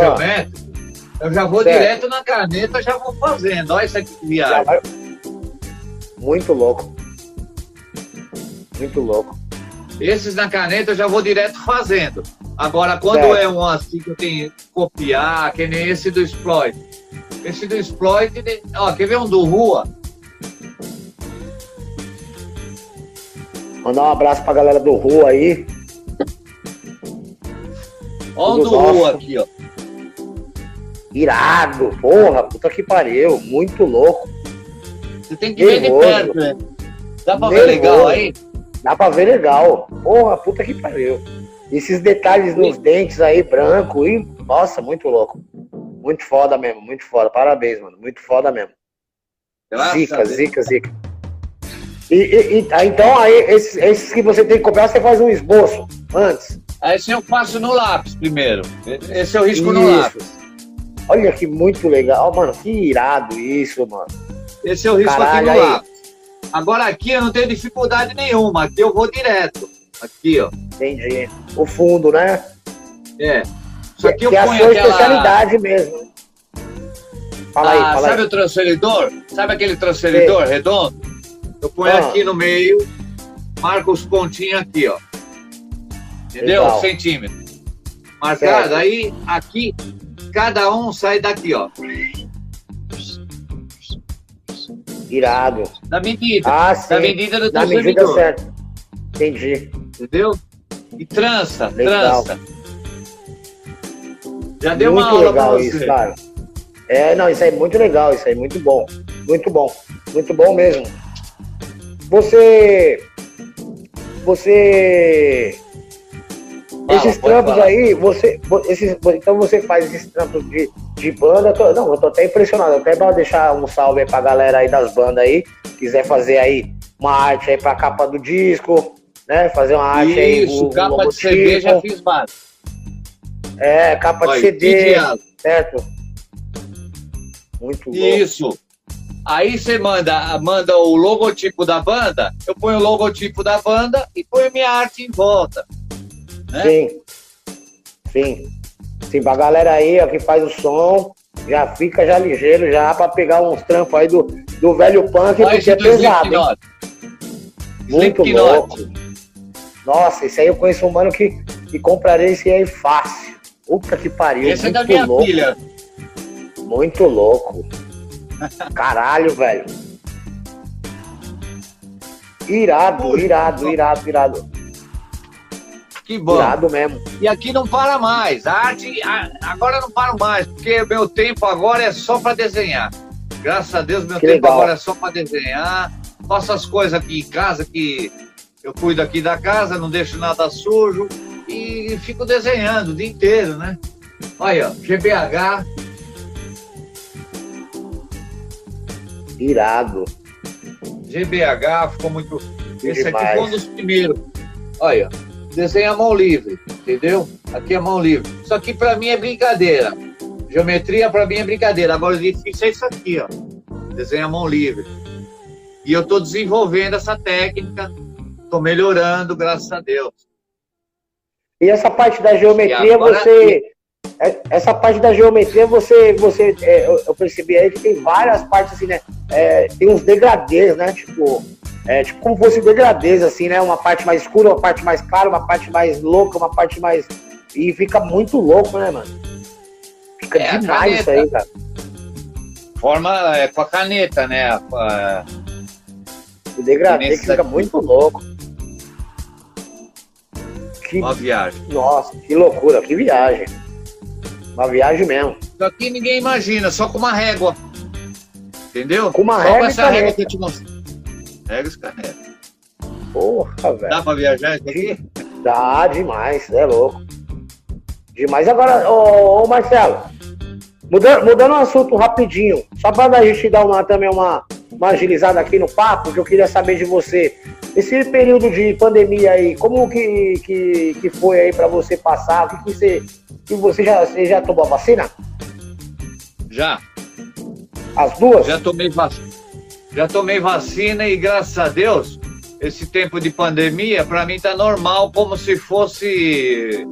Speaker 2: Eu já vou certo. direto na caneta, já vou fazendo. Olha isso aqui que viagem. Vai...
Speaker 1: Muito louco. Muito louco.
Speaker 2: Esses na caneta eu já vou direto fazendo. Agora, quando é, é um assim que eu tenho que copiar, que nem esse do exploit. Esse do exploit, ó, quer ver um do Rua?
Speaker 1: Mandar um abraço pra galera do Rua aí.
Speaker 2: Ó um do. Rua aqui, ó.
Speaker 1: Irado, porra, puta que pariu, muito louco.
Speaker 2: Você tem que Nervoso. ver de perto, né? Dá pra Nervoso. ver legal aí?
Speaker 1: Dá pra ver legal. Porra, puta que pariu. Esses detalhes nos dentes aí, branco, e. Nossa, muito louco. Muito foda mesmo, muito foda. Parabéns, mano. Muito foda mesmo. Graças zica, zica, zica. E, e, e, ah, então, aí, esses, esses, que você tem que comprar, você faz um esboço antes.
Speaker 2: Esse eu faço no lápis primeiro. Esse eu risco isso. no lápis.
Speaker 1: Olha que muito legal, mano. Que irado isso, mano.
Speaker 2: Esse eu risco Caralho, aqui no lápis. Agora aqui eu não tenho dificuldade nenhuma, aqui eu vou direto. Aqui, ó.
Speaker 1: Entendi. O fundo, né?
Speaker 2: É. Isso aqui
Speaker 1: que, eu que ponho é a sua aquela... especialidade mesmo.
Speaker 2: Fala ah, aí, fala sabe aí. o transferidor? Sabe aquele transferidor Sim. redondo? Eu ponho ah. aqui no meio, marco os pontinhos aqui, ó. Entendeu? Legal. Centímetros. Marcado. Certo. Aí, aqui, cada um sai daqui, ó.
Speaker 1: Irado.
Speaker 2: Da medida. Ah, sim. Da medida do da medida certa.
Speaker 1: Entendi.
Speaker 2: Entendeu? E trança,
Speaker 1: legal.
Speaker 2: trança. Já deu
Speaker 1: muito
Speaker 2: uma aula
Speaker 1: legal isso, cara. É, não, isso aí é muito legal, isso aí, muito bom. Muito bom. Muito bom mesmo. Você. Você esses trampos falar. aí, você, esses, então você faz esses trampos de, de banda. Tô, não, eu tô até impressionado. Até pra deixar um salve aí pra galera aí das bandas aí. Quiser fazer aí uma arte aí pra capa do disco, né? Fazer uma arte
Speaker 2: Isso,
Speaker 1: aí.
Speaker 2: Isso, capa de CD já fiz mais.
Speaker 1: É, capa Olha, de CD. Certo?
Speaker 2: Muito bom. Isso. Aí você manda, manda o logotipo da banda, eu ponho o logotipo da banda e ponho minha arte em volta.
Speaker 1: Né? Sim. Sim. Sim, pra galera aí ó, que faz o som, já fica já ligeiro já pra pegar uns trampos aí do, do velho punk, Olha porque é pesado. Muito louco. Nossa, esse aí eu conheço um mano que, que compraria esse aí fácil. Puta que pariu.
Speaker 2: Esse é da minha louco. filha.
Speaker 1: Muito louco. Caralho, velho. Irado, irado, irado, irado.
Speaker 2: Que bom. Irado mesmo. E aqui não para mais. A arte agora não para mais, porque meu tempo agora é só para desenhar. Graças a Deus, meu que tempo legal. agora é só para desenhar. Faço as coisas aqui em casa que Eu cuido aqui da casa, não deixo nada sujo e fico desenhando o dia inteiro, né? Olha, GBH.
Speaker 1: Irado.
Speaker 2: GBH ficou muito. Esse aqui foi um dos primeiros. Olha, desenha a mão livre, entendeu? Aqui é a mão livre. Isso aqui para mim é brincadeira. Geometria para mim é brincadeira. Agora o difícil é isso aqui, ó. Desenha a mão livre. E eu estou desenvolvendo essa técnica, estou melhorando, graças a Deus.
Speaker 1: E essa parte da geometria, você. É, essa parte da geometria, você. você é, eu percebi aí que tem várias partes assim, né? É, tem uns degradês, né? Tipo. É, tipo como fosse degradês, assim, né? Uma parte mais escura, uma parte mais clara, uma parte mais louca, uma parte mais. E fica muito louco, né, mano? Fica
Speaker 2: é,
Speaker 1: demais isso aí, cara.
Speaker 2: Forma é, com a caneta, né?
Speaker 1: O degradê que fica muito louco.
Speaker 2: Que... Uma viagem.
Speaker 1: Nossa, que loucura, que viagem. Uma viagem mesmo.
Speaker 2: Isso aqui ninguém imagina, só com uma régua. Entendeu?
Speaker 1: Com uma
Speaker 2: só
Speaker 1: régua.
Speaker 2: Com essa régua que eu te mostrei. Régua e caneta.
Speaker 1: Porra, velho.
Speaker 2: Dá pra viajar isso aqui?
Speaker 1: Dá demais, é louco. Demais. Agora, ô, ô Marcelo, mudando, mudando o assunto rapidinho, só para a gente dar uma, também uma, uma agilizada aqui no papo, que eu queria saber de você. Esse período de pandemia aí, como que, que, que foi aí para você passar? O que, que você, que você, já, você já tomou a vacina?
Speaker 2: Já.
Speaker 1: As duas?
Speaker 2: Já tomei vacina. Já tomei vacina e graças a Deus, esse tempo de pandemia, para mim tá normal, como se fosse.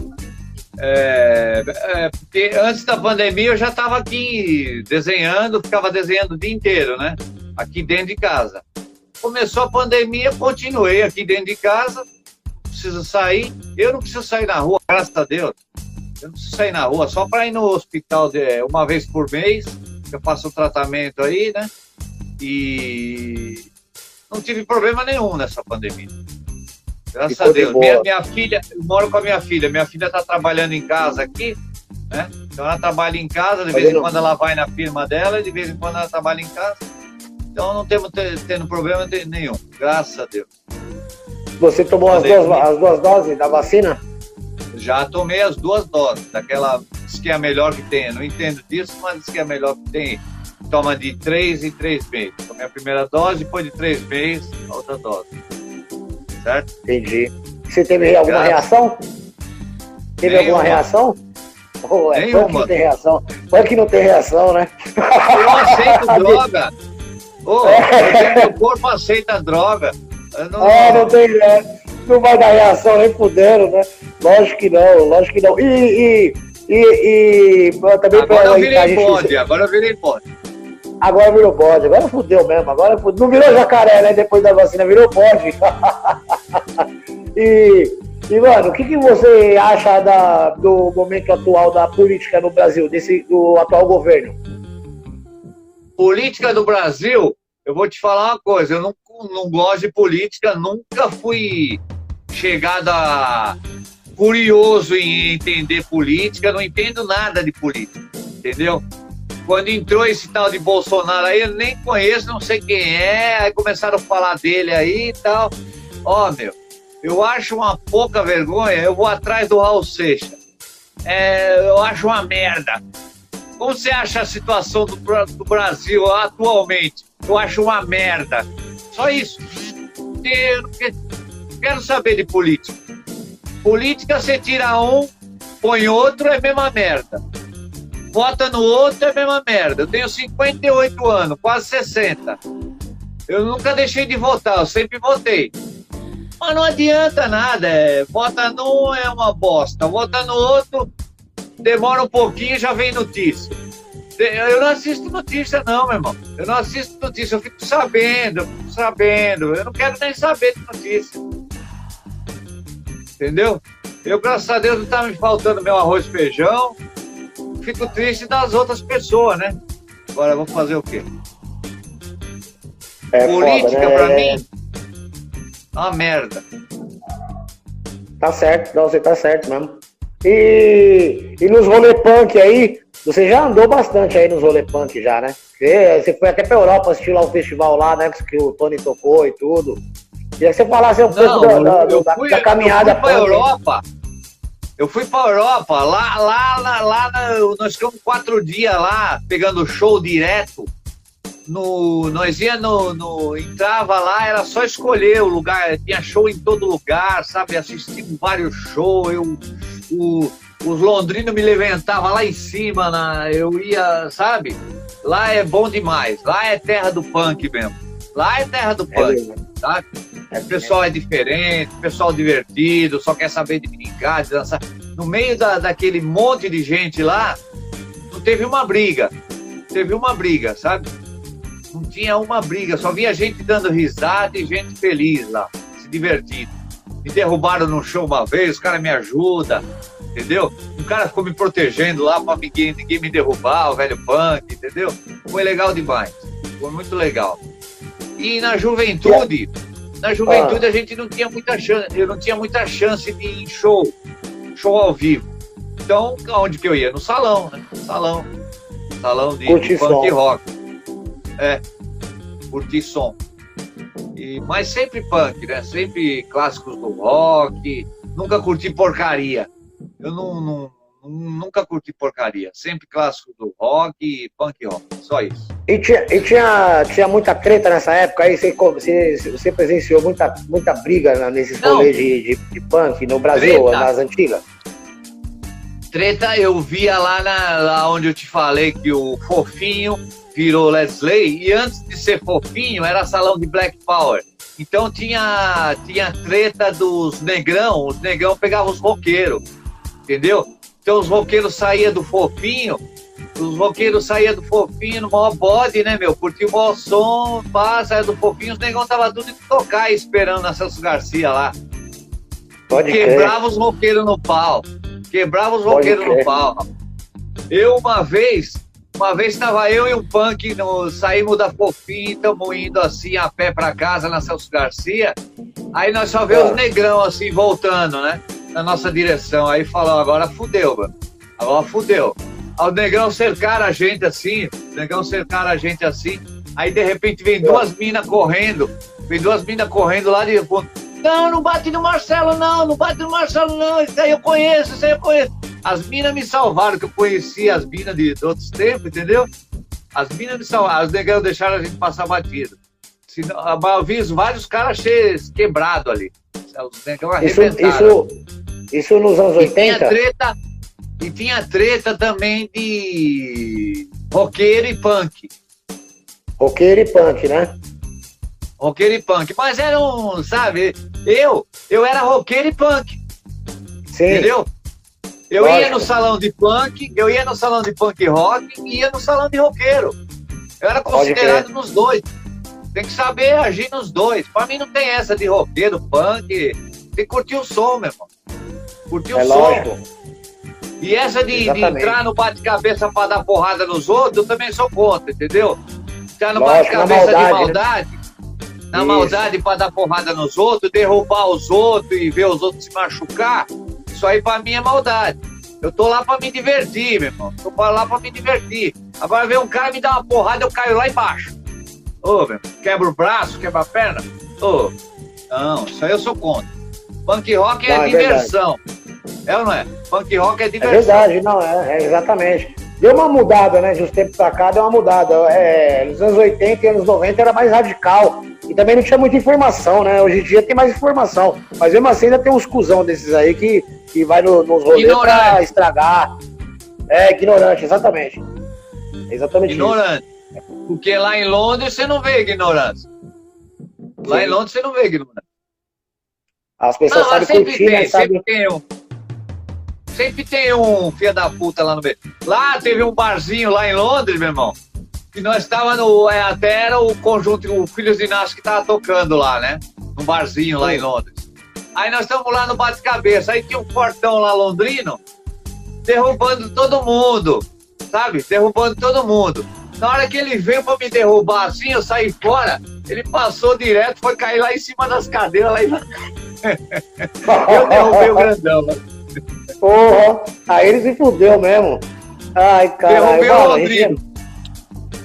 Speaker 2: É, é, antes da pandemia eu já estava aqui desenhando, ficava desenhando o dia inteiro, né? Aqui dentro de casa. Começou a pandemia, continuei aqui dentro de casa, preciso sair. Eu não preciso sair na rua, graças a Deus. Eu não preciso sair na rua, só para ir no hospital de, uma vez por mês, eu faço o tratamento aí, né? E não tive problema nenhum nessa pandemia. Graças Ficou a Deus. Minha, minha, filha, eu moro com a minha filha. Minha filha está trabalhando em casa aqui, né? Então ela trabalha em casa, de vez em quando ela vai na firma dela, de vez em quando ela trabalha em casa. Então não temos tendo problema nenhum, graças a Deus.
Speaker 1: Você tomou as duas, as duas doses da vacina?
Speaker 2: Já tomei as duas doses, daquela diz que é a melhor que tem. Eu não entendo disso, mas diz que é a melhor que tem. Toma de três em três meses. Tomei a primeira dose, depois de três meses, a outra dose. Certo?
Speaker 1: Entendi. Você teve alguma reação? Teve Nenhuma. alguma reação? Oh, é Nenhuma. não tem reação. Que não tem reação, né?
Speaker 2: Eu aceito droga. Oh, é. Meu corpo aceita droga.
Speaker 1: Não... É, não tem. É, não vai dar reação nem fudendo, né? Lógico que não, lógico que não. E, e, e, e também
Speaker 2: agora pra, eu virei bode, agora eu virei bode.
Speaker 1: Agora virou bode, agora fudeu mesmo, agora fudeu. não virou jacaré, né? Depois da vacina, virou bode. e, e, mano, o que, que você acha da, do momento atual da política no Brasil, desse, do atual governo?
Speaker 2: Política do Brasil, eu vou te falar uma coisa, eu não, não gosto de política, nunca fui chegado a curioso em entender política, não entendo nada de política, entendeu? Quando entrou esse tal de Bolsonaro aí, eu nem conheço, não sei quem é, aí começaram a falar dele aí e tal. Ó, meu, eu acho uma pouca vergonha, eu vou atrás do Raul Seixas. É, eu acho uma merda. Como você acha a situação do, do Brasil atualmente? Eu acho uma merda. Só isso. Eu quero saber de política. Política, você tira um, põe outro, é a mesma merda. Vota no outro, é a mesma merda. Eu tenho 58 anos, quase 60. Eu nunca deixei de votar, eu sempre votei. Mas não adianta nada, é, vota num é uma bosta, vota no outro, demora um pouquinho já vem notícia. Eu não assisto notícia, não, meu irmão. Eu não assisto notícia, eu fico sabendo, eu fico sabendo. Eu não quero nem saber de notícia. Entendeu? Eu, graças a Deus, não está me faltando meu arroz e feijão. Fico triste das outras pessoas, né? Agora, vou fazer o quê?
Speaker 1: É Política,
Speaker 2: foda, né? pra mim, é uma merda.
Speaker 1: Tá certo, não, você tá certo mesmo. E, e nos rolê punk aí, você já andou bastante aí nos rolê punk já, né? Você, você foi até pra Europa assistir lá o festival lá, né? Que o Tony tocou e tudo. Queria que você falasse um pouco da, da, da, fui, da, caminhada.
Speaker 2: Eu fui pra Europa. Eu fui pra Europa, lá, lá, lá, lá, nós ficamos quatro dias lá, pegando show direto. No, nós ia no, no, entrava lá, era só escolher o lugar, tinha show em todo lugar, sabe? Assistimos vários shows, eu, o, os londrinos me levantavam lá em cima, na, eu ia, sabe? Lá é bom demais, lá é terra do punk mesmo. Lá é terra do punk, é tá? O pessoal é diferente, pessoal divertido, só quer saber de brincar, de dançar. No meio da, daquele monte de gente lá, não teve uma briga. Teve uma briga, sabe? Não tinha uma briga, só via gente dando risada e gente feliz lá, se divertindo. Me derrubaram no show uma vez, os caras me ajudam, entendeu? Um cara ficou me protegendo lá para ninguém, ninguém me derrubar, o velho punk, entendeu? Foi legal demais. Foi muito legal. E na juventude, na juventude a gente não tinha muita chance, eu não tinha muita chance de ir em show, show ao vivo. Então, onde que eu ia? No salão, né? Salão. Salão de, de punk rock. É, curtir som. E, mas sempre punk, né? Sempre clássicos do rock. Nunca curti porcaria. Eu não, não, nunca curti porcaria. Sempre clássico do rock e punk rock. Só isso.
Speaker 1: E tinha, e tinha, tinha muita treta nessa época aí? Você, você, você presenciou muita, muita briga nesses rolês de, de, de, punk no Brasil, treta. nas antigas?
Speaker 2: Treta eu via lá, na, lá onde eu te falei que o Fofinho virou Leslie e antes de ser Fofinho era salão de Black Power. Então tinha, tinha treta dos negrão, os negrão pegavam os roqueiros, entendeu? Então os roqueiros saíam do fofinho, os roqueiros saíam do fofinho no maior bode, né, meu? Curtia o maior som, pá, saia do fofinho, os negão tava tudo de tocar esperando a Celso Garcia lá. Pode Quebrava crer. os roqueiros no pau. Quebrava os roqueiros no pau. Eu uma vez, uma vez estava eu e um punk, no, saímos da Fofinho, estamos indo assim a pé para casa na Celso Garcia. Aí nós só vemos ah. os negrão assim voltando, né? Na nossa direção. Aí falou, agora fudeu, mano. Agora fudeu. Aí o negão cercar a gente assim, o negão cercar a gente assim. Aí de repente vem duas minas correndo, vem duas minas correndo lá de. Não, não bate no Marcelo, não, não bate no Marcelo, não. Isso aí eu conheço, isso aí eu conheço. As minas me salvaram, que eu conhecia as minas de, de outros tempos, entendeu? As minas me salvaram, os negão deixaram a gente passar batido. Senão, eu vi vários caras cheios, quebrados ali. Negão arrebentaram. Isso, isso,
Speaker 1: isso nos anos 80? E tinha
Speaker 2: treta, e tinha treta também de roqueiro e punk.
Speaker 1: Roqueiro e punk, né?
Speaker 2: Roqueiro e punk. Mas era um, sabe, eu, eu era roqueiro e punk. Sim. Entendeu? Eu Lógico. ia no salão de punk, eu ia no salão de punk rock e ia no salão de roqueiro. Eu era considerado nos dois. Tem que saber agir nos dois. Pra mim não tem essa de roqueiro, punk. Tem que curtir o som, meu irmão. Curtir é o lógico. som. E essa de, de entrar no bate-cabeça para dar porrada nos outros, eu também sou contra, entendeu? Entrar no bate-cabeça de maldade, né? na Isso. maldade para dar porrada nos outros, derrubar os outros e ver os outros se machucar, isso aí para mim é maldade. Eu tô lá para me divertir, meu irmão. Tô lá para me divertir. Agora vem um cara me dar uma porrada, eu caio lá embaixo. Ô, meu, quebra o braço, quebra a perna. Ô, não, isso aí eu sou contra. Punk rock é, não, é diversão. Verdade. É ou não é? Punk rock é diversão.
Speaker 1: É verdade, não, é, é exatamente. Deu uma mudada, né? De uns tempos pra cá, deu uma mudada. É, nos anos 80 e anos 90 era mais radical. E também não tinha muita informação, né? Hoje em dia tem mais informação. Mas mesmo assim ainda tem uns cuzão desses aí que, que vai no, nos rolês ignorante. pra estragar. É, ignorante, exatamente. Exatamente
Speaker 2: Ignorante. Isso. Porque lá em Londres você não vê ignorância. Lá Sim. em Londres você não vê ignorância.
Speaker 1: As pessoas não, sabem
Speaker 2: sempre curtir, tem, né? Sempre tem um sempre tem um filho da puta lá no meio. Lá teve um barzinho lá em Londres, meu irmão. E nós estávamos no. É, até era o conjunto, o Filhos de Inácio que tava tocando lá, né? Num barzinho lá em Londres. Aí nós estamos lá no bate-cabeça. Aí tinha um portão lá londrino derrubando todo mundo, sabe? Derrubando todo mundo. Na hora que ele veio para me derrubar assim, eu saí fora, ele passou direto, foi cair lá em cima das cadeiras. Lá em... eu derrubei o grandão. Mano.
Speaker 1: Porra, aí ele se fudeu mesmo. Ai, caralho.
Speaker 2: Derrubei o Londrino.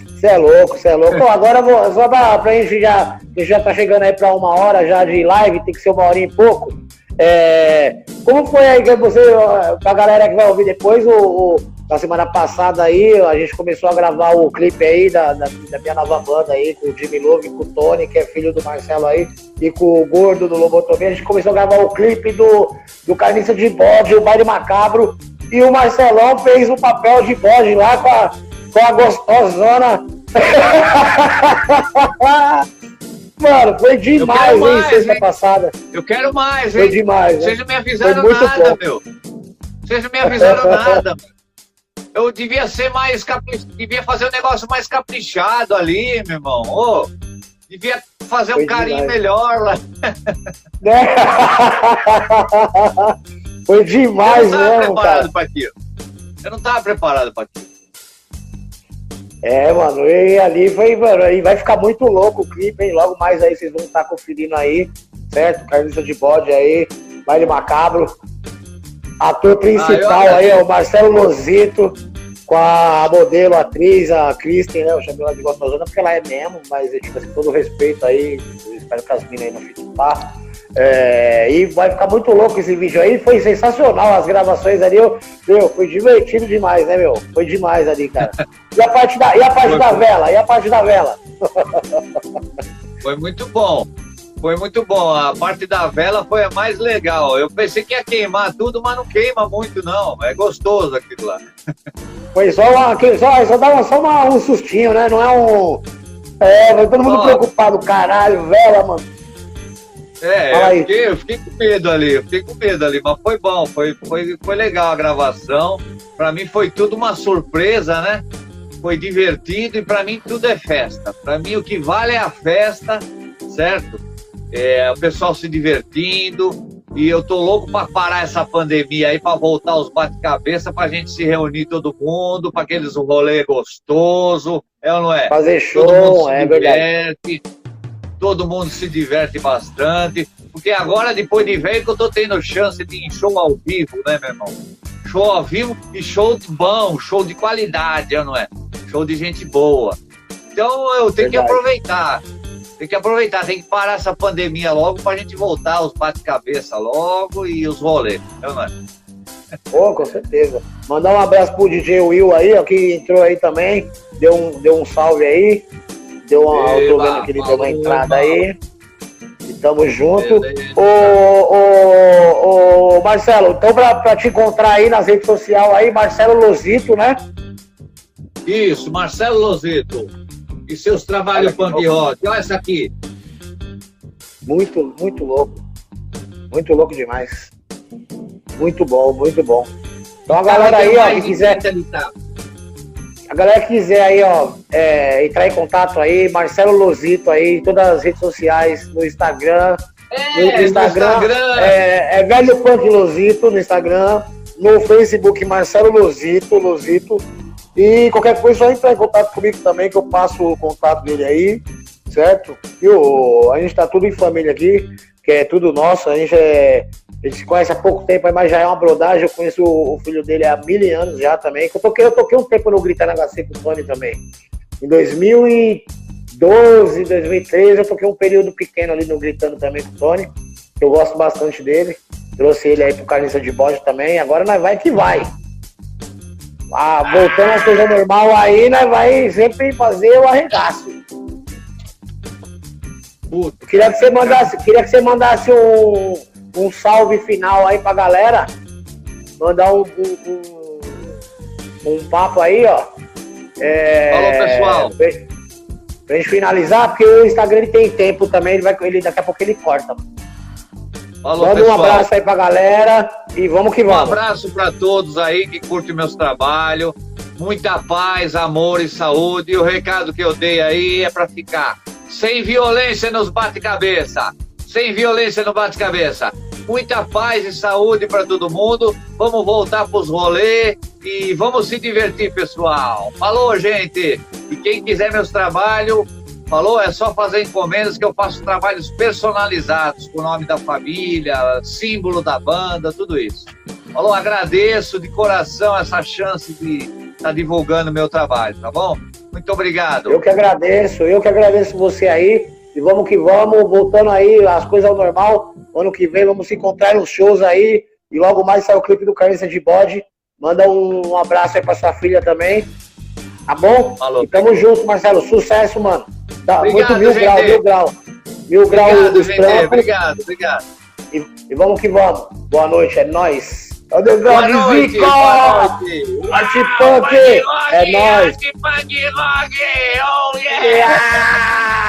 Speaker 1: Você é louco, você é louco. Bom, agora vou, só pra, pra gente já. Já tá chegando aí pra uma hora já de live, tem que ser uma hora e pouco. É, como foi aí que você, pra galera que vai ouvir depois, o, o, na semana passada aí, a gente começou a gravar o clipe aí da, da, da minha nova banda aí, com o Jimmy Love, com o Tony, que é filho do Marcelo aí, e com o Gordo do Lobotomia. A gente começou a gravar o clipe do, do Carniça de Bode, o Baile Macabro, e o Marcelão fez o papel de bode lá com a, com a gostosona. Mano, foi demais, hein, sexta passada.
Speaker 2: Eu quero mais,
Speaker 1: hein? Foi demais.
Speaker 2: Vocês não me avisaram nada, meu. Vocês não me avisaram nada, Eu devia ser mais caprichado, devia fazer um negócio mais caprichado ali, meu irmão. Oh, devia fazer foi um carinho demais. melhor lá.
Speaker 1: foi demais,
Speaker 2: Eu
Speaker 1: não
Speaker 2: mesmo, cara. Pra aquilo. Eu não tava preparado para aquilo.
Speaker 1: É, mano, e ali foi, mano, e vai ficar muito louco o clipe, hein? Logo mais aí vocês vão estar conferindo aí, certo? Carniça de bode aí, baile macabro. Ator principal ah, aí é o Marcelo Lozito, com a modelo, a atriz, a Kristen, né? Eu chamei ela de gostosona porque ela é mesmo, mas tipo assim, todo respeito aí, eu espero que as minas aí não fiquem pá. É, e vai ficar muito louco esse vídeo aí. Foi sensacional as gravações ali. Eu, meu, foi divertido demais, né, meu? Foi demais ali, cara. E a parte da, e a parte da vela? E a parte da vela?
Speaker 2: Foi muito bom. Foi muito bom. A parte da vela foi a mais legal. Eu pensei que ia queimar tudo, mas não queima muito, não. É gostoso aquilo lá.
Speaker 1: Foi só, uma, só, só dá só uma, um sustinho, né? Não é um. É, todo mundo preocupado. Caralho, vela, mano.
Speaker 2: É, eu fiquei, eu fiquei, com medo ali, eu fiquei com medo ali, mas foi bom, foi, foi, foi legal a gravação. Para mim foi tudo uma surpresa, né? Foi divertido e para mim tudo é festa. Para mim o que vale é a festa, certo? É, o pessoal se divertindo e eu tô louco para parar essa pandemia aí, para voltar os bate-cabeça, para a gente se reunir todo mundo, para aqueles rolê gostoso, é ou não é?
Speaker 1: Fazer show, é verdade
Speaker 2: todo mundo se diverte bastante, porque agora, depois de velho, que eu tô tendo chance de ir em show ao vivo, né, meu irmão? Show ao vivo e show bom, show de qualidade, não é? Show de gente boa. Então eu tenho Verdade. que aproveitar. Tem que aproveitar, tem que parar essa pandemia logo pra gente voltar os bate-cabeça logo e os rolês, não é?
Speaker 1: Pô, com certeza. Mandar um abraço pro DJ Will aí, ó, que entrou aí também, deu um, deu um salve aí. Deu uma, eu tô vendo que ele deu uma entrada aí. E tamo junto. Ô, ô, ô, Marcelo, então pra, pra te encontrar aí nas redes sociais aí, Marcelo Lozito, né?
Speaker 2: Isso, Marcelo Lozito. E seus trabalhos punk rock. Olha essa aqui.
Speaker 1: Muito, muito louco. Muito louco demais. Muito bom, muito bom. Então a galera aí, ó, que quiser. A galera que quiser aí, ó, é, entrar em contato aí, Marcelo Lozito aí, todas as redes sociais, no Instagram.
Speaker 2: É, no Instagram, no Instagram.
Speaker 1: É, é Velho Punk Lozito no Instagram, no Facebook Marcelo Lozito, Lozito. E qualquer coisa, só entrar em contato comigo também, que eu passo o contato dele aí, certo? E o, a gente tá tudo em família aqui, que é tudo nosso, a gente é a gente se conhece há pouco tempo, mas já é uma brodagem. Eu conheço o, filho dele há mil anos já também. Eu toquei, eu toquei um tempo no Gritar na HC com o Tony também. Em 2012, 2013, eu toquei um período pequeno ali no Gritando também com o Tony. Eu gosto bastante dele. Trouxe ele aí pro Carniça de Bode também. Agora nós vai que vai. Ah, voltando às coisas normal aí, nós vai sempre fazer o arregaço. Queria que você mandasse, queria que você mandasse um um salve final aí pra galera. Mandar um, um, um, um papo aí, ó.
Speaker 2: É, Falou, pessoal. Pra,
Speaker 1: pra gente finalizar, porque o Instagram ele tem tempo também, ele vai, ele, daqui a pouco ele corta. Falou, Manda um abraço aí pra galera e vamos que vamos.
Speaker 2: Um abraço para todos aí que curtem meus trabalhos. Muita paz, amor e saúde. E o recado que eu dei aí é para ficar sem violência nos bate-cabeça sem violência no bate-cabeça. Muita paz e saúde para todo mundo. Vamos voltar para os rolês e vamos se divertir, pessoal. Falou, gente. E quem quiser meus trabalhos, falou, é só fazer encomendas que eu faço trabalhos personalizados com o nome da família, símbolo da banda, tudo isso. Falou, agradeço de coração essa chance de estar tá divulgando meu trabalho, tá bom? Muito obrigado.
Speaker 1: Eu que agradeço, eu que agradeço você aí. E vamos que vamos, voltando aí as coisas ao normal. Ano que vem vamos se encontrar nos shows aí. E logo mais sai o clipe do Carência de Bode. Manda um, um abraço aí pra sua filha também. Tá bom?
Speaker 2: Falou.
Speaker 1: E tamo junto, Marcelo. Sucesso, mano. Tá,
Speaker 2: Obrigado,
Speaker 1: muito mil
Speaker 2: gente.
Speaker 1: grau, mil grau. Mil grau dos
Speaker 2: gente.
Speaker 1: trampos.
Speaker 2: Obrigado, obrigado.
Speaker 1: E, e vamos que vamos. Boa noite, é nóis. É o Underground
Speaker 2: noite.
Speaker 1: Zico!
Speaker 2: Boa noite.
Speaker 1: Arte Punk! É nóis!
Speaker 2: Arte Punk Rock! Oh, yeah!
Speaker 1: Yeah!